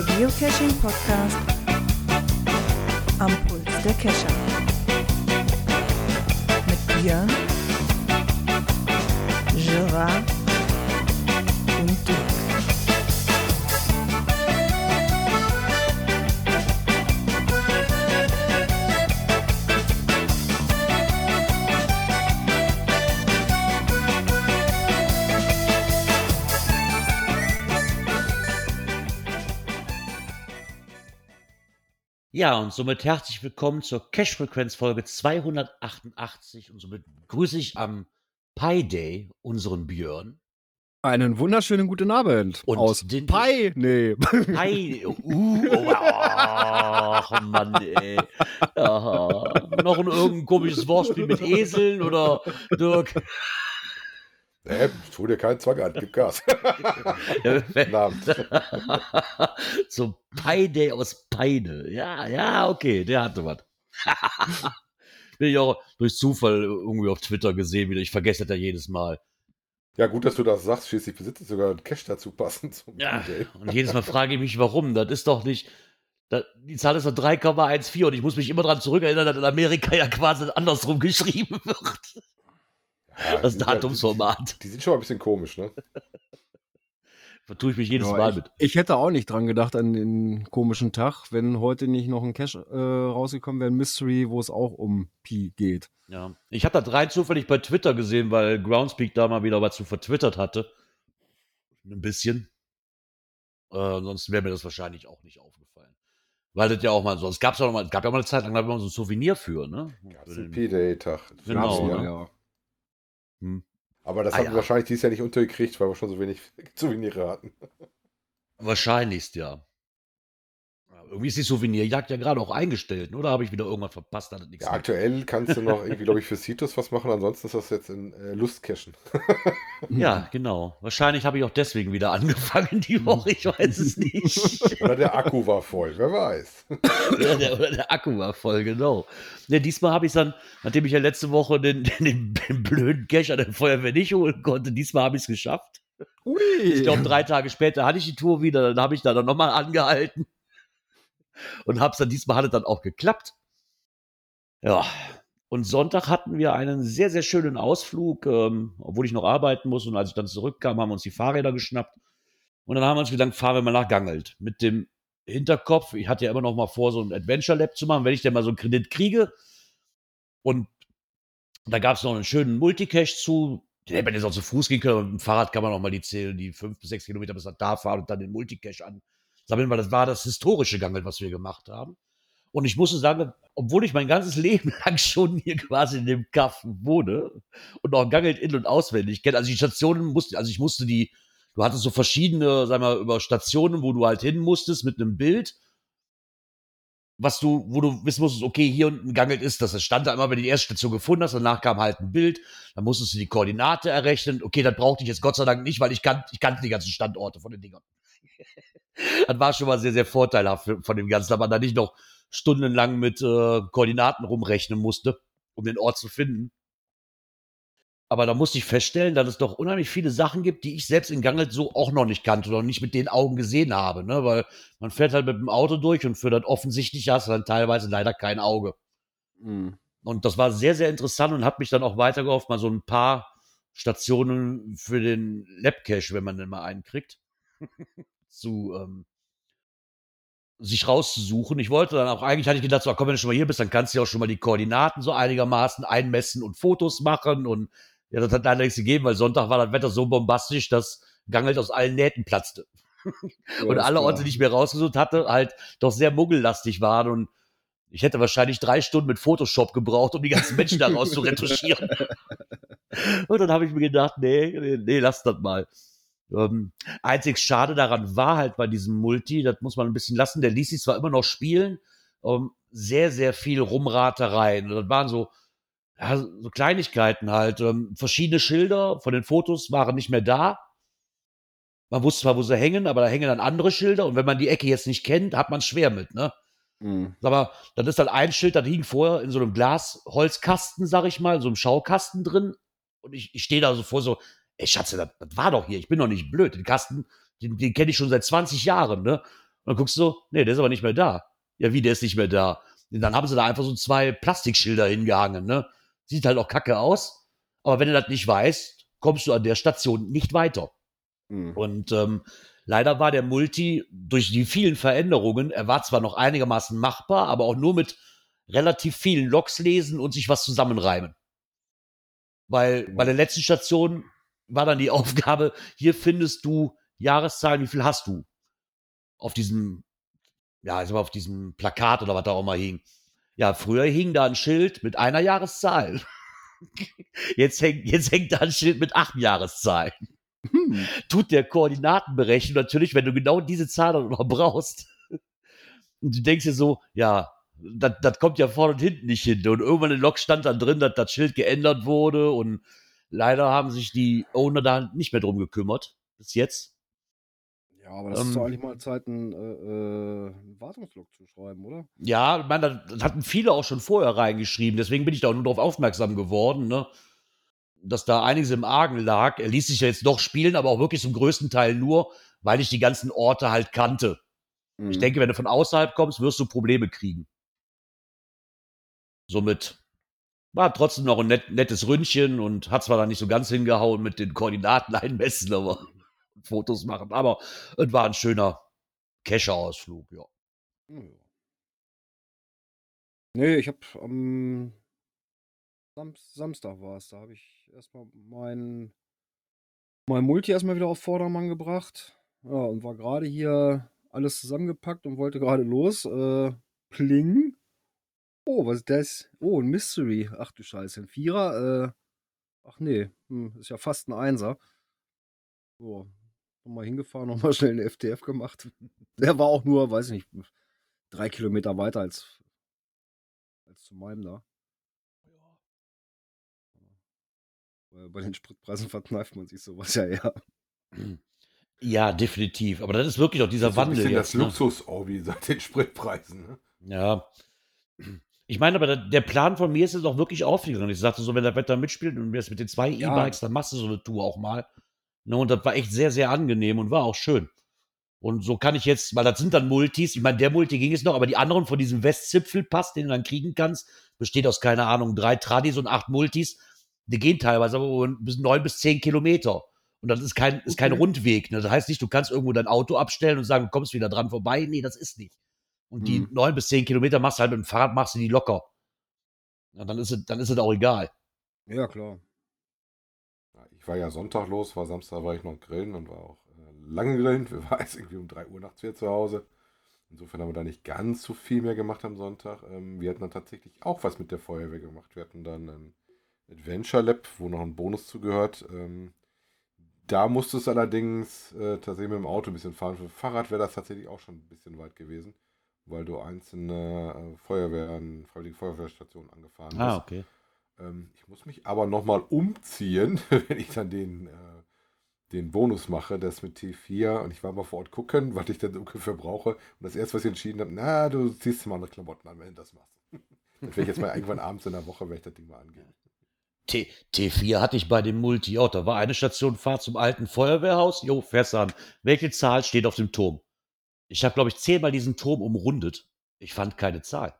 Der Geocaching Podcast am Puls der Cacher. Mit Björn, Gerard Ja, und somit herzlich willkommen zur Cash-Frequenz-Folge 288. Und somit grüße ich am Pi Day unseren Björn. Einen wunderschönen guten Abend. Und aus den- Pi, nee. Pi, uh, oh, ach Mann, ey. Aha. Noch ein irgendein komisches Wortspiel mit Eseln oder Dirk? Nee, tu dir keinen Zwang an, gib Gas. Abend. so Day aus Peine. Ja, ja, okay, der hatte was. Bin ich auch durch Zufall irgendwie auf Twitter gesehen wieder. Ich vergesse das ja jedes Mal. Ja, gut, dass du das sagst. Schließlich besitzt sogar einen Cash dazu passend zum Ja, und jedes Mal frage ich mich, warum. Das ist doch nicht. Das, die Zahl ist doch 3,14 und ich muss mich immer daran zurückerinnern, dass in Amerika ja quasi andersrum geschrieben wird. Ja, Das ja- Datumsformat. Die sind schon mal ein bisschen komisch, ne? Da tue ich mich jedes Ja, Mal ich, mit. ich hätte auch nicht dran gedacht an den komischen Tag, wenn heute nicht noch ein Cache äh, rausgekommen wäre, ein Mystery, wo es auch um Pi geht. Ja. Ich habe das rein zufällig bei Twitter gesehen, weil Groundspeak da mal wieder was zu vertwittert hatte. Ein bisschen. Äh, sonst wäre mir das wahrscheinlich auch nicht aufgefallen. Weil das ja auch mal so, es gab ja auch mal, es gab ja mal eine Zeit lang, da war so ein Souvenir für, ne? Gab's Für einen den- P-Day-Tag. Genau, ja. ne? Hm. Aber das Ah, haben ja. wir wahrscheinlich dieses Jahr nicht untergekriegt, weil wir schon so wenig Souvenire hatten. Wahrscheinlichst, ja. Irgendwie ist die Souvenirjagd ja gerade auch eingestellt, oder? Habe ich wieder irgendwas verpasst? Hat nichts Ja, aktuell kannst du noch irgendwie, glaube ich, für Citus was machen. Ansonsten ist das jetzt in äh, Lustcachen. Ja, genau. Wahrscheinlich habe ich auch deswegen wieder angefangen die Woche. Ich weiß es nicht. Oder der Akku war voll, wer weiß. oder, der, oder der Akku war voll, genau. Ne, diesmal habe ich dann, nachdem ich ja letzte Woche den, den, den blöden Cash an der Feuerwehr nicht holen konnte, diesmal habe ich es geschafft. Ui. Ich glaube, drei Tage später hatte ich die Tour wieder, dann habe ich da dann nochmal angehalten und habe es dann, diesmal hat es dann auch geklappt. Ja, und Sonntag hatten wir einen sehr, sehr schönen Ausflug, ähm, obwohl ich noch arbeiten muss. Und als ich dann zurückkam, haben wir uns die Fahrräder geschnappt. Und dann haben wir uns gedacht, fahren wir mal nach Gangelt. Mit dem Hinterkopf, ich hatte ja immer noch mal vor, so ein Adventure Lab zu machen, wenn ich denn mal so einen Kredit kriege. Und da gab es noch einen schönen Multicache zu. Den hätte man jetzt auch zu Fuß gehen können, mit dem Fahrrad kann man noch mal die, zehn, die fünf bis sechs Kilometer bis nach da fahren und dann den Multicache ansammeln, weil das war das historische Gangelt, was wir gemacht haben. Und ich musste sagen, obwohl ich mein ganzes Leben lang schon hier quasi in dem Kaff wohne und auch Gangelt in- und auswendig kenne, also die Stationen musste, also ich musste die, du hattest so verschiedene, sag mal, über Stationen, wo du halt hin musstest mit einem Bild, was du, wo du wissen musstest, okay, hier unten Gangelt ist das. Das stand da immer, wenn du die erste Station gefunden hast, danach kam halt ein Bild, dann musstest du die Koordinate errechnen. Okay, das brauchte ich jetzt Gott sei Dank nicht, weil ich, kan ich kannte die ganzen Standorte von den Dingern. Das war schon mal sehr, sehr vorteilhaft für- von dem Ganzen, dass man da nicht noch stundenlang mit äh, Koordinaten rumrechnen musste, um den Ort zu finden. Aber da musste ich feststellen, dass es doch unheimlich viele Sachen gibt, die ich selbst in Gangelt so auch noch nicht kannte oder nicht mit den Augen gesehen habe. Ne? Weil man fährt halt mit dem Auto durch und für das Offensichtliche hast du dann teilweise leider kein Auge. Hm. Und das war sehr, sehr interessant und hat mich dann auch weitergehofft, mal so ein paar Stationen für den Labcache, wenn man denn mal einen kriegt, zu ähm, sich rauszusuchen. Ich wollte dann auch, eigentlich hatte ich gedacht, so, komm, wenn du schon mal hier bist, dann kannst du ja auch schon mal die Koordinaten so einigermaßen einmessen und Fotos machen. Und ja, das hat leider nichts gegeben, weil Sonntag war das Wetter so bombastisch, dass Gangelt aus allen Nähten platzte. und ist alle klar. Orte, die ich mir rausgesucht hatte, halt doch sehr muggellastig waren und ich hätte wahrscheinlich drei Stunden mit Photoshop gebraucht, um die ganzen Menschen daraus zu retuschieren. Und dann habe ich mir gedacht, nee, nee, nee, lass das mal. Ähm, einzig schade daran war halt bei diesem Multi, das muss man ein bisschen lassen, der ließ sich zwar immer noch spielen, ähm, sehr, sehr viel Rumratereien. Das waren so, ja, so Kleinigkeiten halt. Ähm, verschiedene Schilder von den Fotos waren nicht mehr da. Man wusste zwar, wo sie hängen, aber da hängen dann andere Schilder. Und wenn man die Ecke jetzt nicht kennt, hat man schwer mit, ne? Hm. Aber dann ist dann ein Schild, das hing vorher in so einem Glasholzkasten, sag ich mal, so einem Schaukasten drin. Und ich, ich stehe da so vor, so, ey Schatze, das, das war doch hier, ich bin doch nicht blöd. Den Kasten, den, den kenne ich schon seit 20 Jahren, ne? Und dann guckst du so, nee, der ist aber nicht mehr da. Ja, wie, der ist nicht mehr da. Und dann haben sie da einfach so zwei Plastikschilder hingehangen, ne? Sieht halt auch kacke aus. Aber wenn du das nicht weißt, kommst du an der Station nicht weiter. Mhm. Und ähm, leider war der Multi durch die vielen Veränderungen, er war zwar noch einigermaßen machbar, aber auch nur mit relativ vielen Loks lesen und sich was zusammenreimen. Weil bei der letzten Station war dann die Aufgabe, hier findest du Jahreszahlen, wie viel hast du? Auf diesem, ja, also auf diesem Plakat oder was da auch mal hing. Ja, früher hing da ein Schild mit einer Jahreszahl. Jetzt hängt, jetzt hängt da ein Schild mit acht Jahreszahlen. Hm. Tut der Koordinatenberechnung natürlich, wenn du genau diese Zahl dann noch brauchst. Und du denkst dir so, ja, das, kommt ja vorne und hinten nicht hin. Und irgendwann im Log stand dann drin, dass das Schild geändert wurde und leider haben sich die Owner da nicht mehr drum gekümmert. Bis jetzt. Ja, aber das ähm, ist doch eigentlich mal Zeit, einen, äh, äh Wartungslog zu schreiben, oder? Ja, ich meine, das hatten viele auch schon vorher reingeschrieben. Deswegen bin ich da auch nur darauf aufmerksam geworden, ne? dass da einiges im Argen lag. Er ließ sich ja jetzt doch spielen, aber auch wirklich zum größten Teil nur, weil ich die ganzen Orte halt kannte. Mhm. Ich denke, wenn du von außerhalb kommst, wirst du Probleme kriegen. Somit war trotzdem noch ein net, nettes Ründchen und hat zwar da nicht so ganz hingehauen mit den Koordinaten einmessen, aber Fotos machen. Aber es war ein schöner Kescher-Ausflug, ja. Nee, ich habe am Sam Samstag war es, da habe ich erstmal mein, mein Multi erstmal wieder auf Vordermann gebracht. Ja, und war gerade hier alles zusammengepackt und wollte gerade los. Äh, pling. Oh, was ist das? Oh, ein Mystery. Ach du Scheiße, ein Vierer. Äh, ach nee, hm, ist ja fast ein Einser. So, nochmal hingefahren, nochmal schnell eine FTF gemacht. Der war auch nur, weiß ich nicht, drei Kilometer weiter als, als zu meinem da. Ja. Bei den Spritpreisen verkneift man sich sowas ja eher. Ja, definitiv. Aber das ist wirklich auch dieser das ist Wandel. Ein bisschen jetzt, das ne? Luxus-Hobby seit den Spritpreisen. Ne? Ja. Ich meine, aber der Plan von mir ist es auch wirklich aufgegangen. Ich sagte so, wenn der Wetter mitspielt und wir es mit den zwei ja. E-Bikes, dann machst du so eine Tour auch mal. Ne, und das war echt sehr, sehr angenehm und war auch schön. Und so kann ich jetzt, weil das sind dann Multis, ich meine, der Multi ging es noch, aber die anderen von diesem Westzipfelpass, den du dann kriegen kannst, besteht aus, keine Ahnung, drei Tradis und acht Multis. Die gehen teilweise aber bis neun bis zehn Kilometer. Und das ist kein, ist kein Rundweg. Ne? Das heißt nicht, du kannst irgendwo dein Auto abstellen und sagen, du kommst wieder dran vorbei. Nee, das ist nicht. Und die mhm. neun bis zehn Kilometer machst du halt mit dem Fahrrad, machst du die locker. Ja, dann ist es, dann ist es auch egal. Ja, klar. Ich war ja Sonntag los, war Samstag war ich noch grillen und war auch äh, lange grillen. Wir waren jetzt irgendwie um 3 Uhr nachts wieder zu Hause. Insofern haben wir da nicht ganz so viel mehr gemacht am Sonntag. Ähm, wir hatten dann tatsächlich auch was mit der Feuerwehr gemacht. Wir hatten dann ein Adventure Lab, wo noch ein Bonus zugehört. Ähm, da musste es allerdings äh, tatsächlich mit dem Auto ein bisschen fahren. Für Fahrrad wäre das tatsächlich auch schon ein bisschen weit gewesen weil du einzelne äh, Feuerwehren, Freiwillige Feuerwehrstationen angefahren ah, bist. Ah, okay. Ähm, ich muss mich aber nochmal umziehen, wenn ich dann den, äh, den Bonus mache, das mit T4. Und ich war mal vor Ort gucken, was ich dann ungefähr brauche. Und das erste, was ich entschieden habe, na, du ziehst mal andere Klamotten an, wenn du das machst. dann werde ich jetzt mal irgendwann abends in der Woche, werde ich das Ding mal angehen. T T4 hatte ich bei dem Multi auch. Da war eine Station Fahrt zum alten Feuerwehrhaus. Jo, fährst an. Welche Zahl steht auf dem Turm? Ich habe, glaube ich, zehnmal diesen Turm umrundet. Ich fand keine Zahl.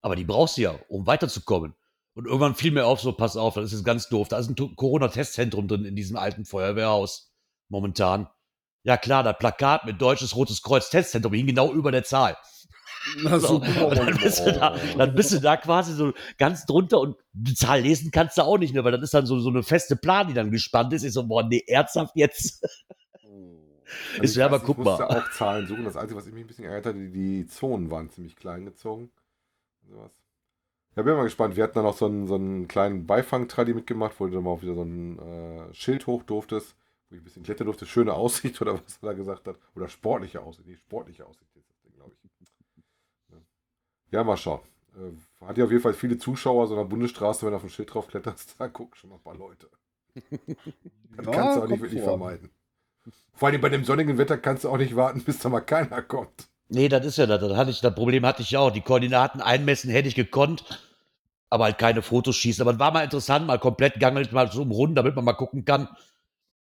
Aber die brauchst du ja, um weiterzukommen. Und irgendwann fiel mir auf, so pass auf, das ist ganz doof. Da ist ein Corona-Testzentrum drin in diesem alten Feuerwehrhaus momentan. Ja klar, das Plakat mit Deutsches Rotes Kreuz Testzentrum hing genau über der Zahl. Na, so, dann, bist du da, dann bist du da quasi so ganz drunter und die Zahl lesen kannst du auch nicht mehr, weil das ist dann so, so eine feste Plan, die dann gespannt ist. Ich so, boah, nee, ernsthaft jetzt? Also ist ja, aber guck mal. Ich musste auch Zahlen suchen. Das Einzige, was mich ein bisschen ärgert hatte, die, die Zonen waren ziemlich klein gezogen. Sowas. Ja, bin mal gespannt. Wir hatten dann auch so einen, so einen kleinen Beifang-Tradi mitgemacht, wo du dann mal auch wieder so ein äh, Schild hoch durftest, wo ich ein bisschen klettern durfte. Schöne Aussicht oder was er da gesagt hat. Oder sportliche Aussicht. Nee, sportliche Aussicht ist das Ding, glaube ich. Ja. ja, mal schauen. Äh, hat ja auf jeden Fall viele Zuschauer, so einer Bundesstraße, wenn du auf ein Schild drauf kletterst, da gucken schon mal ein paar Leute. Das ja, kannst du auch nicht wirklich vor. vermeiden. Vor allem bei dem sonnigen Wetter kannst du auch nicht warten, bis da mal keiner kommt. Nee, das ist ja das. Das, hatte ich, das Problem hatte ich ja auch. Die Koordinaten einmessen hätte ich gekonnt, aber halt keine Fotos schießen. Aber es war mal interessant, mal komplett gangelt, mal so umrunden, damit man mal gucken kann,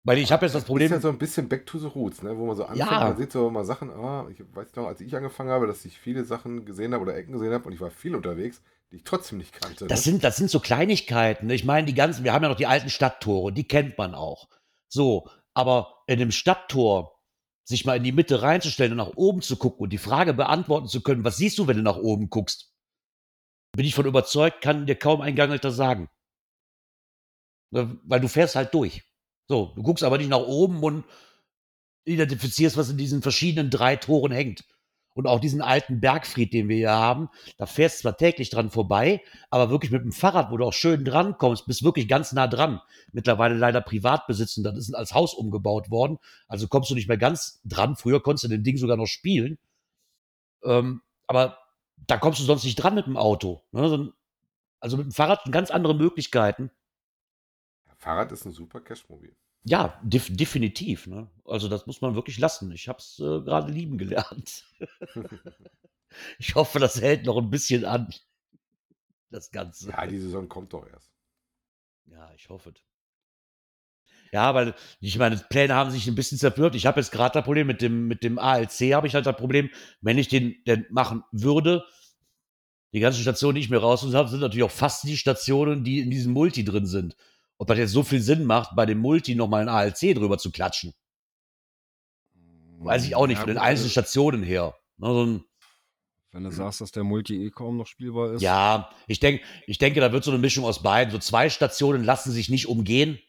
Weil ich habe jetzt das Problem. Das ist ja so ein bisschen Back to the Roots, ne? wo man so anfängt, Ja. man sieht so mal Sachen, ah, ich weiß noch, als ich angefangen habe, dass ich viele Sachen gesehen habe oder Ecken gesehen habe und ich war viel unterwegs, die ich trotzdem nicht kannte. Das ne? sind, das sind so Kleinigkeiten. ne? Ich meine, die ganzen, wir haben ja noch die alten Stadttore, die kennt man auch. So, aber in dem Stadttor sich mal in die Mitte reinzustellen und nach oben zu gucken und die Frage beantworten zu können, was siehst du, wenn du nach oben guckst? Bin ich von überzeugt, kann dir kaum ein Gangleiter sagen. Ne, Weil du fährst halt durch. So, du guckst aber nicht nach oben und identifizierst, was in diesen verschiedenen drei Toren hängt. Und auch diesen alten Bergfried, den wir hier haben, da fährst du zwar täglich dran vorbei, aber wirklich mit dem Fahrrad, wo du auch schön dran kommst, bist wirklich ganz nah dran. Mittlerweile leider Privatbesitz und das ist als Haus umgebaut worden. Also kommst du nicht mehr ganz dran. Früher konntest du den Ding sogar noch spielen. Ähm, aber da kommst du sonst nicht dran mit dem Auto. Ne? Also mit dem Fahrrad ganz andere Möglichkeiten. Fahrrad ist ein super Cashmobil. Ja, def definitiv. Ne? Also das muss man wirklich lassen. Ich habe es äh, gerade lieben gelernt. ich hoffe, das hält noch ein bisschen an. Das Ganze. ja, die Saison kommt doch erst. Ja, ich hoffe. es. Ja, weil ich meine, Pläne haben sich ein bisschen zerpürkt. Ich habe jetzt gerade das Problem mit dem, mit dem ALC, habe ich halt das Problem, wenn ich den denn machen würde, die ganzen Stationen, die ich mir rausgesucht habe, sind natürlich auch fast die Stationen, die in diesem Multi drin sind. Ob das jetzt so viel Sinn macht, bei dem Multi nochmal ein ALC drüber zu klatschen, weiß ich auch nicht, Ja, von den einzelnen also, Stationen her. Ne, so ein, Wenn du sagst, dass der Multi eh kaum noch spielbar ist. Ja, ich denke, ich denke, da wird so eine Mischung aus beiden. So zwei Stationen lassen sich nicht umgehen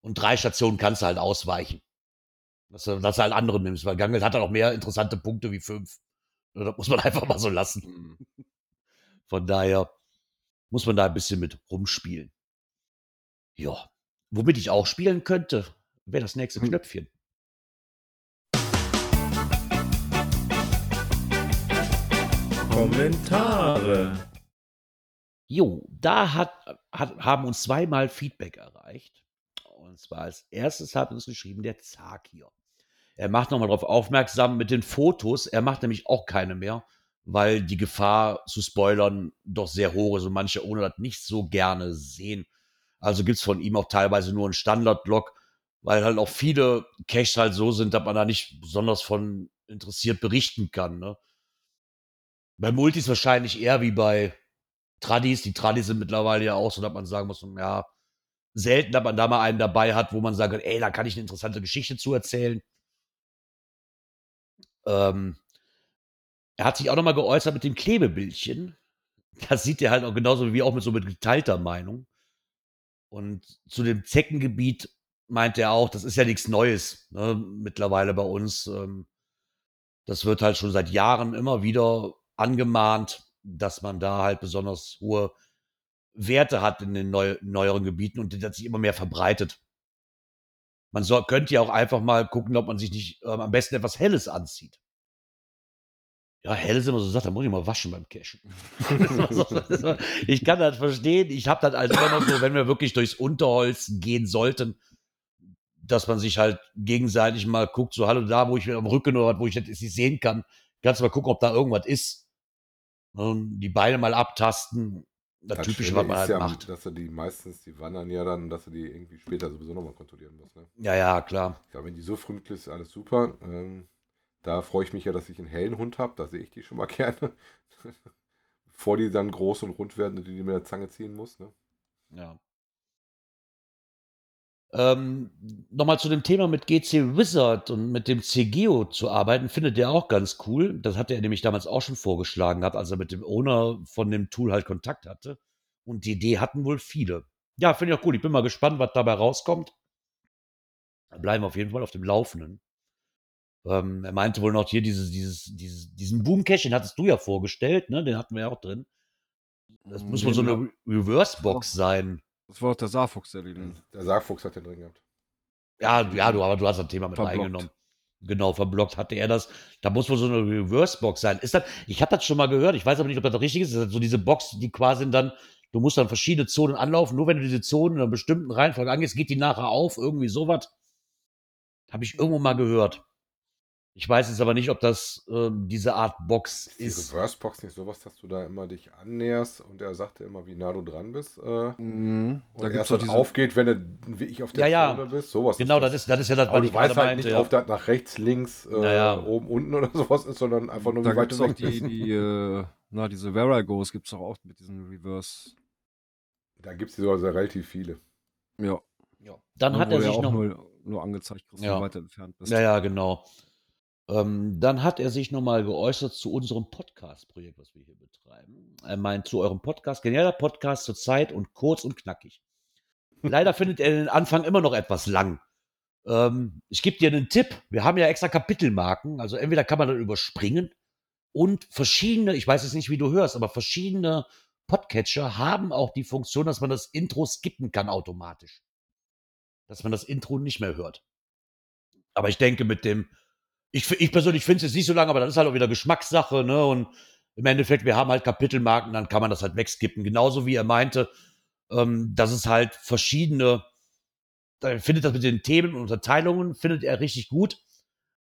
und drei Stationen kannst du halt ausweichen. Dass du, dass du halt andere nimmst, weil Gangel hat dann auch mehr interessante Punkte wie fünf. Ja, Das muss man einfach mal so lassen. Hm. Von daher muss man da ein bisschen mit rumspielen. Ja, womit ich auch spielen könnte, wäre das nächste Hm. Knöpfchen. Kommentare. Jo, da hat, hat, haben uns zweimal Feedback erreicht. Und zwar als erstes hat uns geschrieben der Zag hier. Er macht nochmal darauf aufmerksam mit den Fotos. Er macht nämlich auch keine mehr, weil die Gefahr zu spoilern doch sehr hoch ist und manche ohne das nicht so gerne sehen. Also gibt es von ihm auch teilweise nur einen Standard-Blog, weil halt auch viele Caches halt so sind, dass man da nicht besonders von interessiert berichten kann. Ne? Bei Multis wahrscheinlich eher wie bei Tradis. Die Tradis sind mittlerweile ja auch so, dass man sagen muss, ja, selten, dass man da mal einen dabei hat, wo man sagt, ey, da kann ich eine interessante Geschichte zu erzählen. Ähm, er hat sich auch nochmal geäußert mit dem Klebebildchen. Das sieht er halt auch genauso wie auch mit so mit geteilter Meinung. Und zu dem Zeckengebiet meint er auch, das ist ja nichts Neues ne, mittlerweile bei uns. Ähm, das wird halt schon seit Jahren immer wieder angemahnt, dass man da halt besonders hohe Werte hat in den neu, neueren Gebieten und das sich immer mehr verbreitet. Man soll, könnte ja auch einfach mal gucken, ob man sich nicht ähm, am besten etwas Helles anzieht. Ja, hell ist immer so Sache, da muss ich mal waschen beim Cashen. ich kann das verstehen. Ich habe das als immer noch so, wenn wir wirklich durchs Unterholz gehen sollten, dass man sich halt gegenseitig mal guckt, so hallo da, wo ich am Rücken oder was, wo ich das nicht sehen kann, kannst du mal gucken, ob da irgendwas ist. Und die Beine mal abtasten. Das, Typische, Schöne was man ist halt ja, macht. Dass du die meistens, die wandern ja dann, dass du die irgendwie später sowieso nochmal kontrollieren musst. Ne? Ja, ja, klar. Ja, wenn die so früh ist, ist alles super. Ähm, da freue ich mich ja, dass ich einen hellen Hund habe. Da sehe ich die schon mal gerne. Bevor die dann groß und rund werden und die, die mit der Zange ziehen muss. Ne? Ja. Ähm, Nochmal zu dem Thema mit GC Wizard und mit dem CGO zu arbeiten, findet er auch ganz cool. Das hatte er nämlich damals auch schon vorgeschlagen als er mit dem Owner von dem Tool halt Kontakt hatte. Und die Idee hatten wohl viele. Ja, finde ich auch gut. Ich bin mal gespannt, was dabei rauskommt. Bleiben wir auf jeden Fall auf dem Laufenden. Ähm, er meinte wohl noch hier dieses, dieses, dieses, diesen Boomcache, den hattest du ja vorgestellt, ne? Den hatten wir ja auch drin. Das muss wohl so eine Re- Reverse-Box sein. Das war doch der Saarfuchs, der den. Der Sargfuchs hat den drin gehabt. Ja, ja, du, aber du hast das Thema mit Verblockt. reingenommen. Genau, verblockt hatte er das. Da muss wohl so eine Reverse-Box sein. Ist das, ich habe das schon mal gehört, ich weiß aber nicht, ob das richtig ist. Das ist so diese Box, die quasi dann, du musst dann verschiedene Zonen anlaufen. Nur wenn du diese Zonen in einer bestimmten Reihenfolge angehst, geht die nachher auf. Irgendwie sowas. Habe ich irgendwo mal gehört. Ich weiß jetzt aber nicht, ob das ähm, diese Art Box Ist die ist. Reverse-Box nicht sowas, dass du da immer dich annäherst und er sagt dir immer, wie nah du dran bist? Äh, Mhm. und Da gibt's erst diese, aufgeht, wenn du wie ich auf der Ja, ja. Zone bist. Sowas Genau, das ist, das ist ja das, Aber was ich weißt halt meinte. nicht, ja. ob das nach rechts, links, äh, Ja, ja. oben, unten oder sowas ist, sondern einfach nur, da wie weit gibt's du auch die, bist. die äh, na, diese Veragos gibt's doch auch mit diesen Reverse. Da gibt es sogar relativ viele. Ja. Ja. Dann ne, hat er ja sich auch noch. nur, nur angezeigt kriegst, Ja. du entfernt bist. Ja, ja, genau. Ähm, dann hat er sich nochmal geäußert zu unserem Podcast-Projekt, was wir hier betreiben. Er meint zu eurem Podcast, genialer Podcast zur Zeit und kurz und knackig. Leider findet er den Anfang immer noch etwas lang. Ähm, ich gebe dir einen Tipp. Wir haben ja extra Kapitelmarken. Also entweder kann man dann überspringen und verschiedene, ich weiß jetzt nicht, wie du hörst, aber verschiedene Podcatcher haben auch die Funktion, dass man das Intro skippen kann automatisch. Dass man das Intro nicht mehr hört. Aber ich denke, mit dem, ich, ich persönlich finde es jetzt nicht so lange, aber das ist halt auch wieder Geschmackssache, ne? Und im Endeffekt, wir haben halt Kapitelmarken, dann kann man das halt wegskippen. Genauso wie er meinte, ähm, dass es halt verschiedene, er findet das mit den Themen und Unterteilungen, findet er richtig gut.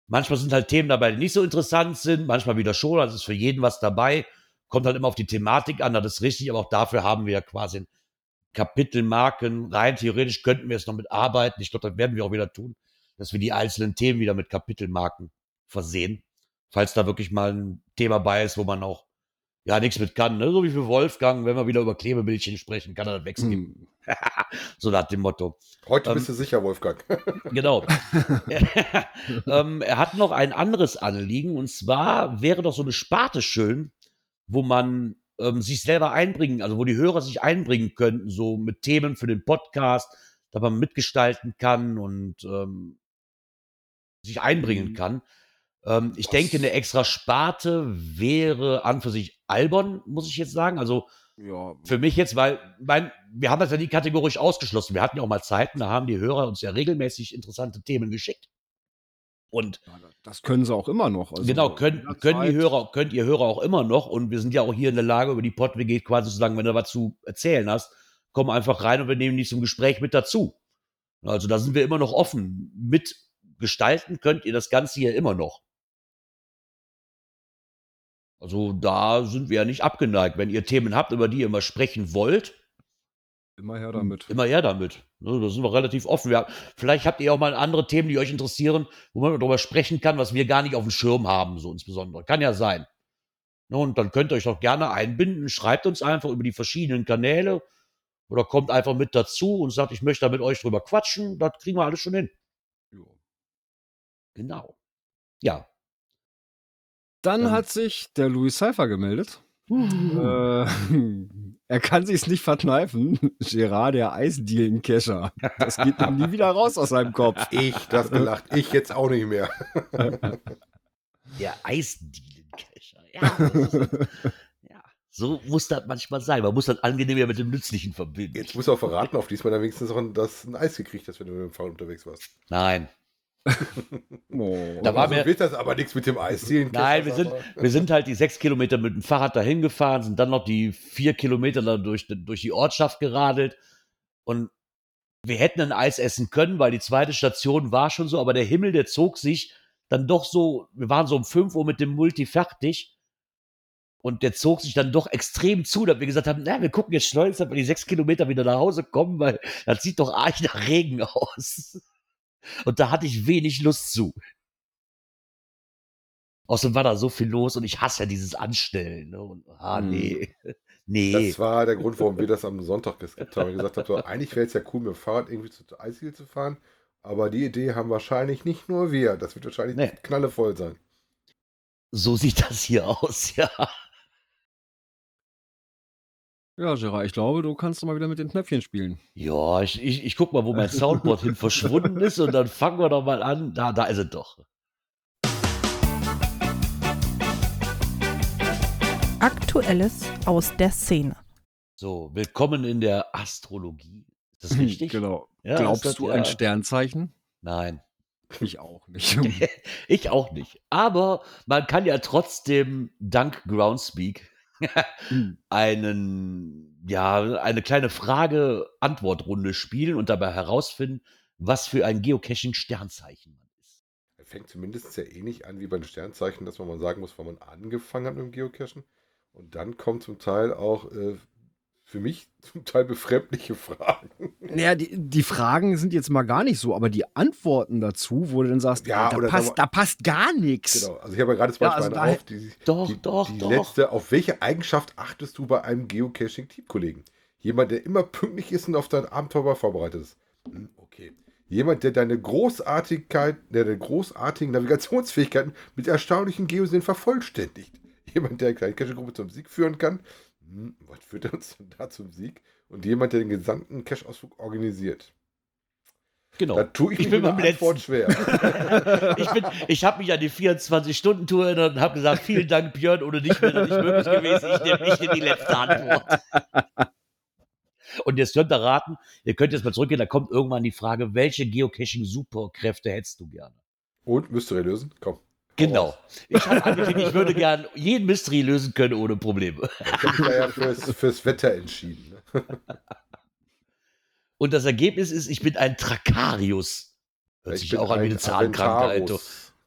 Manchmal sind halt Themen dabei, die nicht so interessant sind, manchmal wieder schon, also ist für jeden was dabei. Kommt halt immer auf die Thematik an, das ist richtig, aber auch dafür haben wir ja quasi Kapitelmarken. Rein theoretisch könnten wir es noch mit arbeiten. Ich glaube, das werden wir auch wieder tun, dass wir die einzelnen Themen wieder mit Kapitelmarken versehen. Falls da wirklich mal ein Thema bei ist, wo man auch ja nichts mit kann. Ne? So wie für Wolfgang, wenn wir wieder über Klebebildchen sprechen, kann er das wegskippen. Hm. so nach dem Motto. Heute Ähm, bist du sicher, Wolfgang. Genau. ähm, er hat noch ein anderes Anliegen und zwar wäre doch so eine Sparte schön, wo man ähm, sich selber einbringen, also wo die Hörer sich einbringen könnten, so mit Themen für den Podcast, da man mitgestalten kann und ähm, sich einbringen Mhm. kann. Ähm, ich Das- denke, eine extra Sparte wäre an für sich albern, muss ich jetzt sagen. Also Ja, für mich jetzt, weil mein, wir haben das ja nie kategorisch ausgeschlossen. Wir hatten ja auch mal Zeiten, da haben die Hörer uns ja regelmäßig interessante Themen geschickt. Und ja, das können sie auch immer noch. Also genau, können, können die Hörer, könnt ihr Hörer auch immer noch. Und wir sind ja auch hier in der Lage, über die PodWG quasi zu sagen, wenn du was zu erzählen hast, komm einfach rein und wir nehmen dich zum Gespräch mit dazu. Also da sind wir immer noch offen. Mitgestalten könnt ihr das Ganze hier immer noch. Also da sind wir ja nicht abgeneigt. Wenn ihr Themen habt, über die ihr mal sprechen wollt, Immer her damit. Immer her damit. Ne, Da sind wir relativ offen. Wir, vielleicht habt ihr auch mal andere Themen, die euch interessieren, wo man darüber sprechen kann, was wir gar nicht auf dem Schirm haben, so insbesondere. Kann ja sein. Ne, Und dann könnt ihr euch doch gerne einbinden. Schreibt uns einfach über die verschiedenen Kanäle oder kommt einfach mit dazu und sagt, ich möchte da mit euch drüber quatschen. Das kriegen wir alles schon hin. Genau. Ja. Dann Ähm. hat sich der Louis Cypher gemeldet. Äh, er kann sich's nicht verkneifen. Gerard, der Eisdielen-Kescher. Das geht ihm nie wieder raus aus seinem Kopf. Ich das gelacht. Ich jetzt auch nicht mehr. Der Eisdielencacher. Ja, ja. So muss das manchmal sein. Man muss das angenehmer mit dem Nützlichen verbinden. Jetzt musst du auch verraten, auf diesmal dann wenigstens noch das ein Eis gekriegt hast, wenn du mit dem Fahrrad unterwegs warst. Nein. Oh. Da war mir- wird das aber nichts mit dem Eis. Nein, wir sind, wir sind halt die sechs Kilometer mit dem Fahrrad dahin gefahren, sind dann noch die vier Kilometer da durch, durch die Ortschaft geradelt und wir hätten ein Eis essen können, weil die zweite Station war schon so, aber der Himmel, der zog sich dann doch so, wir waren so um 5 Uhr mit dem Multi fertig und der zog sich dann doch extrem zu, dass wir gesagt haben, na, wir gucken jetzt schnell, dass wir die sechs Kilometer wieder nach Hause kommen, weil das sieht doch arg nach Regen aus. Und da hatte ich wenig Lust zu. Außerdem war da so viel los und ich hasse ja dieses Anstellen. Ne? Und, ah, Hm. nee. nee. Das war der Grund, warum wir das am Sonntag geskippt haben. Wir gesagt haben, so, eigentlich wäre es ja cool, mit dem Fahrrad irgendwie zu Eishiel zu fahren. Aber die Idee haben wahrscheinlich nicht nur wir. Das wird wahrscheinlich Nee. knallevoll sein. So sieht das hier aus, ja. Ja, Gerard, ich glaube, du kannst doch mal wieder mit den Knöpfchen spielen. Ja, ich, ich, ich guck mal, wo mein Soundboard hin verschwunden ist und dann fangen wir doch mal an. Da, da ist es doch. Aktuelles aus der Szene. So, willkommen in der Astrologie. Ist das richtig? Genau. Ja, Glaubst das du ja- ein Sternzeichen? Nein. Ich auch nicht. Ich auch nicht. Aber man kann ja trotzdem dank Groundspeak Hm. einen, ja, eine kleine Frage-Antwort-Runde spielen und dabei herausfinden, was für ein Geocaching-Sternzeichen man ist. fängt zumindest sehr ähnlich an wie bei den Sternzeichen, dass man mal sagen muss, wann man angefangen hat mit dem Geocachen. Und dann kommen zum Teil auch äh, für mich zum Teil befremdliche Fragen. Naja, die, die Fragen sind jetzt mal gar nicht so, aber die Antworten dazu, wo du dann sagst, Ja, da, passt, sag da passt gar nichts. Genau, also ich habe ja gerade Ja, Beispiel also eine da- auf, die, Doch, die, doch, die doch. letzte, auf welche Eigenschaft achtest du bei einem Geocaching-Teamkollegen? Jemand, der immer pünktlich ist und auf dein Abenteuer vorbereitet ist. Hm, Okay. Jemand, der deine Großartigkeit, der deine großartigen Navigationsfähigkeiten mit erstaunlichen Geoseen vervollständigt. Jemand, der eine kleine Cache-Gruppe zum Sieg führen kann. Hm, was führt uns denn da zum Sieg? Und jemand, der den gesamten Cache-Ausflug organisiert. Genau. Da tue ich, Ich bin mit der Antwort schwer. ich bin, ich habe mich an die 24-Stunden-Tour erinnert und habe gesagt, vielen Dank, Björn, ohne dich wäre das nicht möglich gewesen. Ich nehme nicht in die letzte Antwort. Und jetzt könnt ihr raten, ihr könnt jetzt mal zurückgehen, da kommt irgendwann die Frage, welche Geocaching-Superkräfte hättest du gerne? Und Mystery lösen? Komm. Genau. Ich habe angekündigt, ich würde gern jeden Mystery lösen können ohne Probleme. Ich habe mich da ja fürs, fürs Wetter entschieden. Ne? Und das Ergebnis ist, ich bin ein Trakarius. Hört Ich sich bin auch an wie ein eine Zahnkrankheit.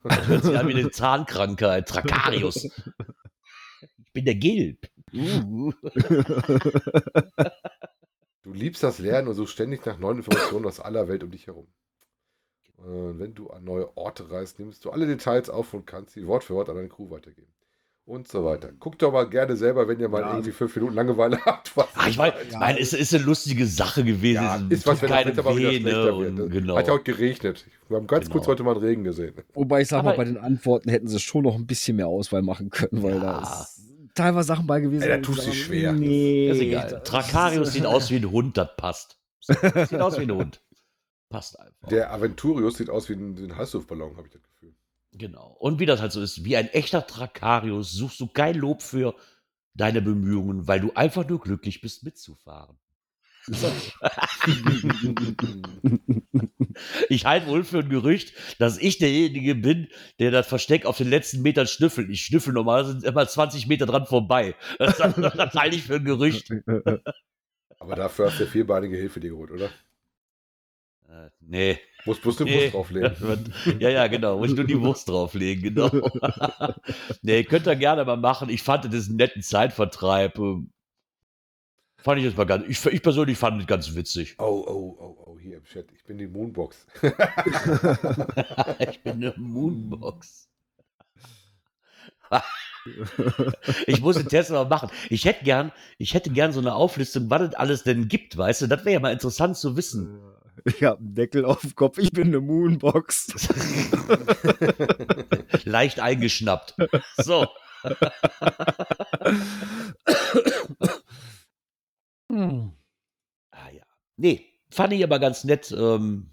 Hört sich an wie eine Zahnkrankheit. Trakarius. Ich bin der Gilb. Uh. Du liebst das Lernen und suchst ständig nach neuen Informationen aus aller Welt um dich herum. Und wenn du an neue Orte reist, nimmst du alle Details auf und kannst sie Wort für Wort an deine Crew weitergeben. Und so weiter. Guckt doch mal gerne selber, wenn ihr mal Ja. irgendwie fünf Minuten Langeweile habt. Was Ah, ich meine, Ja. mein, es ist eine lustige Sache gewesen. ja, Es ist was, wenn das keine Wetter mal wieder weh, schlechter ne? wird. Und? Genau. Hat ja heute geregnet. Wir haben ganz Genau. kurz heute mal einen Regen gesehen. Wobei ich sag Aber- mal, bei den Antworten hätten sie schon noch ein bisschen mehr Auswahl machen können, weil Ja. da ist teilweise Sachen bei gewesen. Ey, da tust du sage, dich schwer. Nee, ist egal. das- Trakarius sieht aus wie ein Hund, das passt. Sieht aus wie ein Hund. Passt einfach. Der Aventurius sieht aus wie ein, ein Heißluftballon, habe ich das Gefühl. Genau. Und wie das halt so ist, wie ein echter Trakarius suchst du kein Lob für deine Bemühungen, weil du einfach nur glücklich bist, mitzufahren. Ich halte wohl für ein Gerücht, dass ich derjenige bin, der das Versteck auf den letzten Metern schnüffelt. Ich schnüffel normalerweise immer 20 Meter dran vorbei. Das, das, das halte ich für ein Gerücht. Aber dafür hast du ja vierbeinige Hilfe dir geholt, oder? Äh, nee. Muss bloß eine Nee. Wurst drauflegen. Ja, ja, genau. Muss ich nur die Wurst drauflegen, genau. nee, könnt ihr gerne mal machen. Ich fand das einen netten Zeitvertreib. Ähm, Fand ich jetzt mal ganz, ich, ich persönlich fand es ganz witzig. Oh, oh, oh, oh, hier im Chat. Ich bin die Moonbox. ich bin eine Moonbox. ich muss den Test mal machen. Ich hätte gern, ich hätte gern so eine Auflistung, was es alles denn gibt, weißt du? Das wäre ja mal interessant zu wissen. Ich hab einen Deckel auf dem Kopf, ich bin eine Moonbox. Leicht eingeschnappt. So. Ah ja. Nee, fand ich aber ganz nett. Ähm,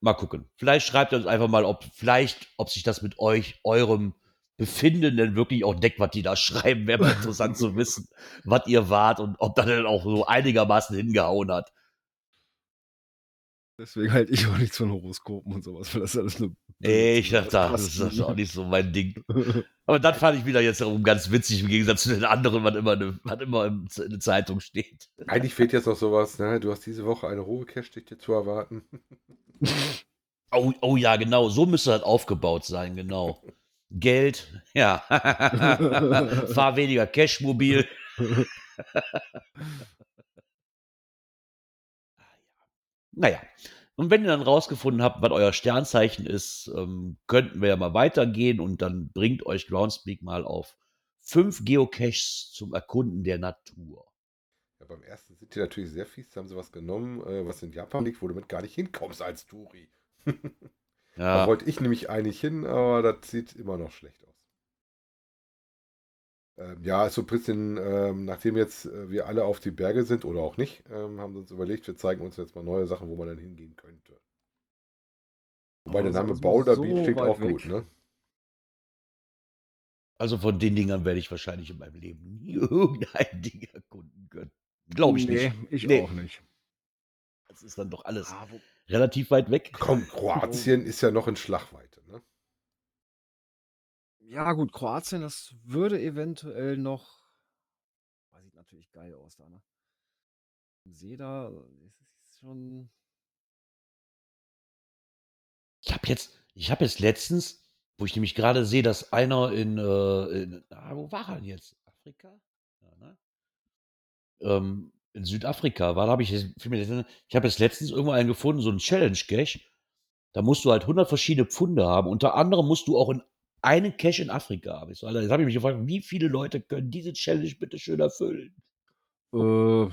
mal gucken. Vielleicht schreibt ihr uns einfach mal, ob vielleicht, ob sich das mit euch, eurem Befinden denn wirklich auch deckt, was die da schreiben. Wäre mal interessant zu wissen, was ihr wart und ob das dann auch so einigermaßen hingehauen hat. Deswegen halte ich auch nichts von Horoskopen und sowas, weil das alles nur. Nee, ich dachte, das ist, das auch nicht so mein Ding. Aber das fand ich wieder jetzt herum ganz witzig, im Gegensatz zu den anderen, was immer, eine, was immer im- in der Zeitung steht. Eigentlich fehlt jetzt noch sowas, ne? Du hast diese Woche eine hohe Cash-Dichte zu erwarten. Oh, oh ja, genau, so müsste das aufgebaut sein, genau. Geld, ja. Fahr weniger Cashmobil. Naja, und wenn ihr dann rausgefunden habt, was euer Sternzeichen ist, ähm, könnten wir ja mal weitergehen und dann bringt euch Groundspeak mal auf fünf Geocaches zum Erkunden der Natur. Ja, beim ersten sind die natürlich sehr fies. Da haben sie was genommen, äh, was in Japan liegt, wo du mit gar nicht hinkommst als Touri. Da Ja, wollte ich nämlich eigentlich hin, aber das sieht immer noch schlecht aus. Ähm, ja, ist so ein bisschen, ähm, nachdem jetzt äh, wir alle auf die Berge sind oder auch nicht, ähm, haben wir uns überlegt, wir zeigen uns jetzt mal neue Sachen, wo man dann hingehen könnte. Wobei der Name Boulder so Beach klingt auch weg. gut, ne? also von den Dingern werde ich wahrscheinlich in meinem Leben nie irgendein Ding erkunden können. Glaube ich nee, nicht. ich Nee. auch nicht. Das ist dann doch alles Ah, relativ weit weg. Komm, Kroatien ist ja noch in Schlagweite? Ja, gut, Kroatien, das würde eventuell noch. Ah, Sieht natürlich geil aus da, ne? Im See da, das ist schon. Ich habe jetzt, Ich habe jetzt letztens, wo ich nämlich gerade sehe, dass einer in, äh, in ah, wo war er denn jetzt? Afrika? Ja, ne? ähm, in Südafrika war, da habe ich, ich habe jetzt letztens irgendwo einen gefunden, so einen Challenge-Cache. Da musst du halt 100 verschiedene Pfunde haben. Unter anderem musst du auch in einen Cache in Afrika haben. Ich so, Alter, jetzt habe ich mich gefragt, wie viele Leute können diese Challenge bitte schön erfüllen? Äh,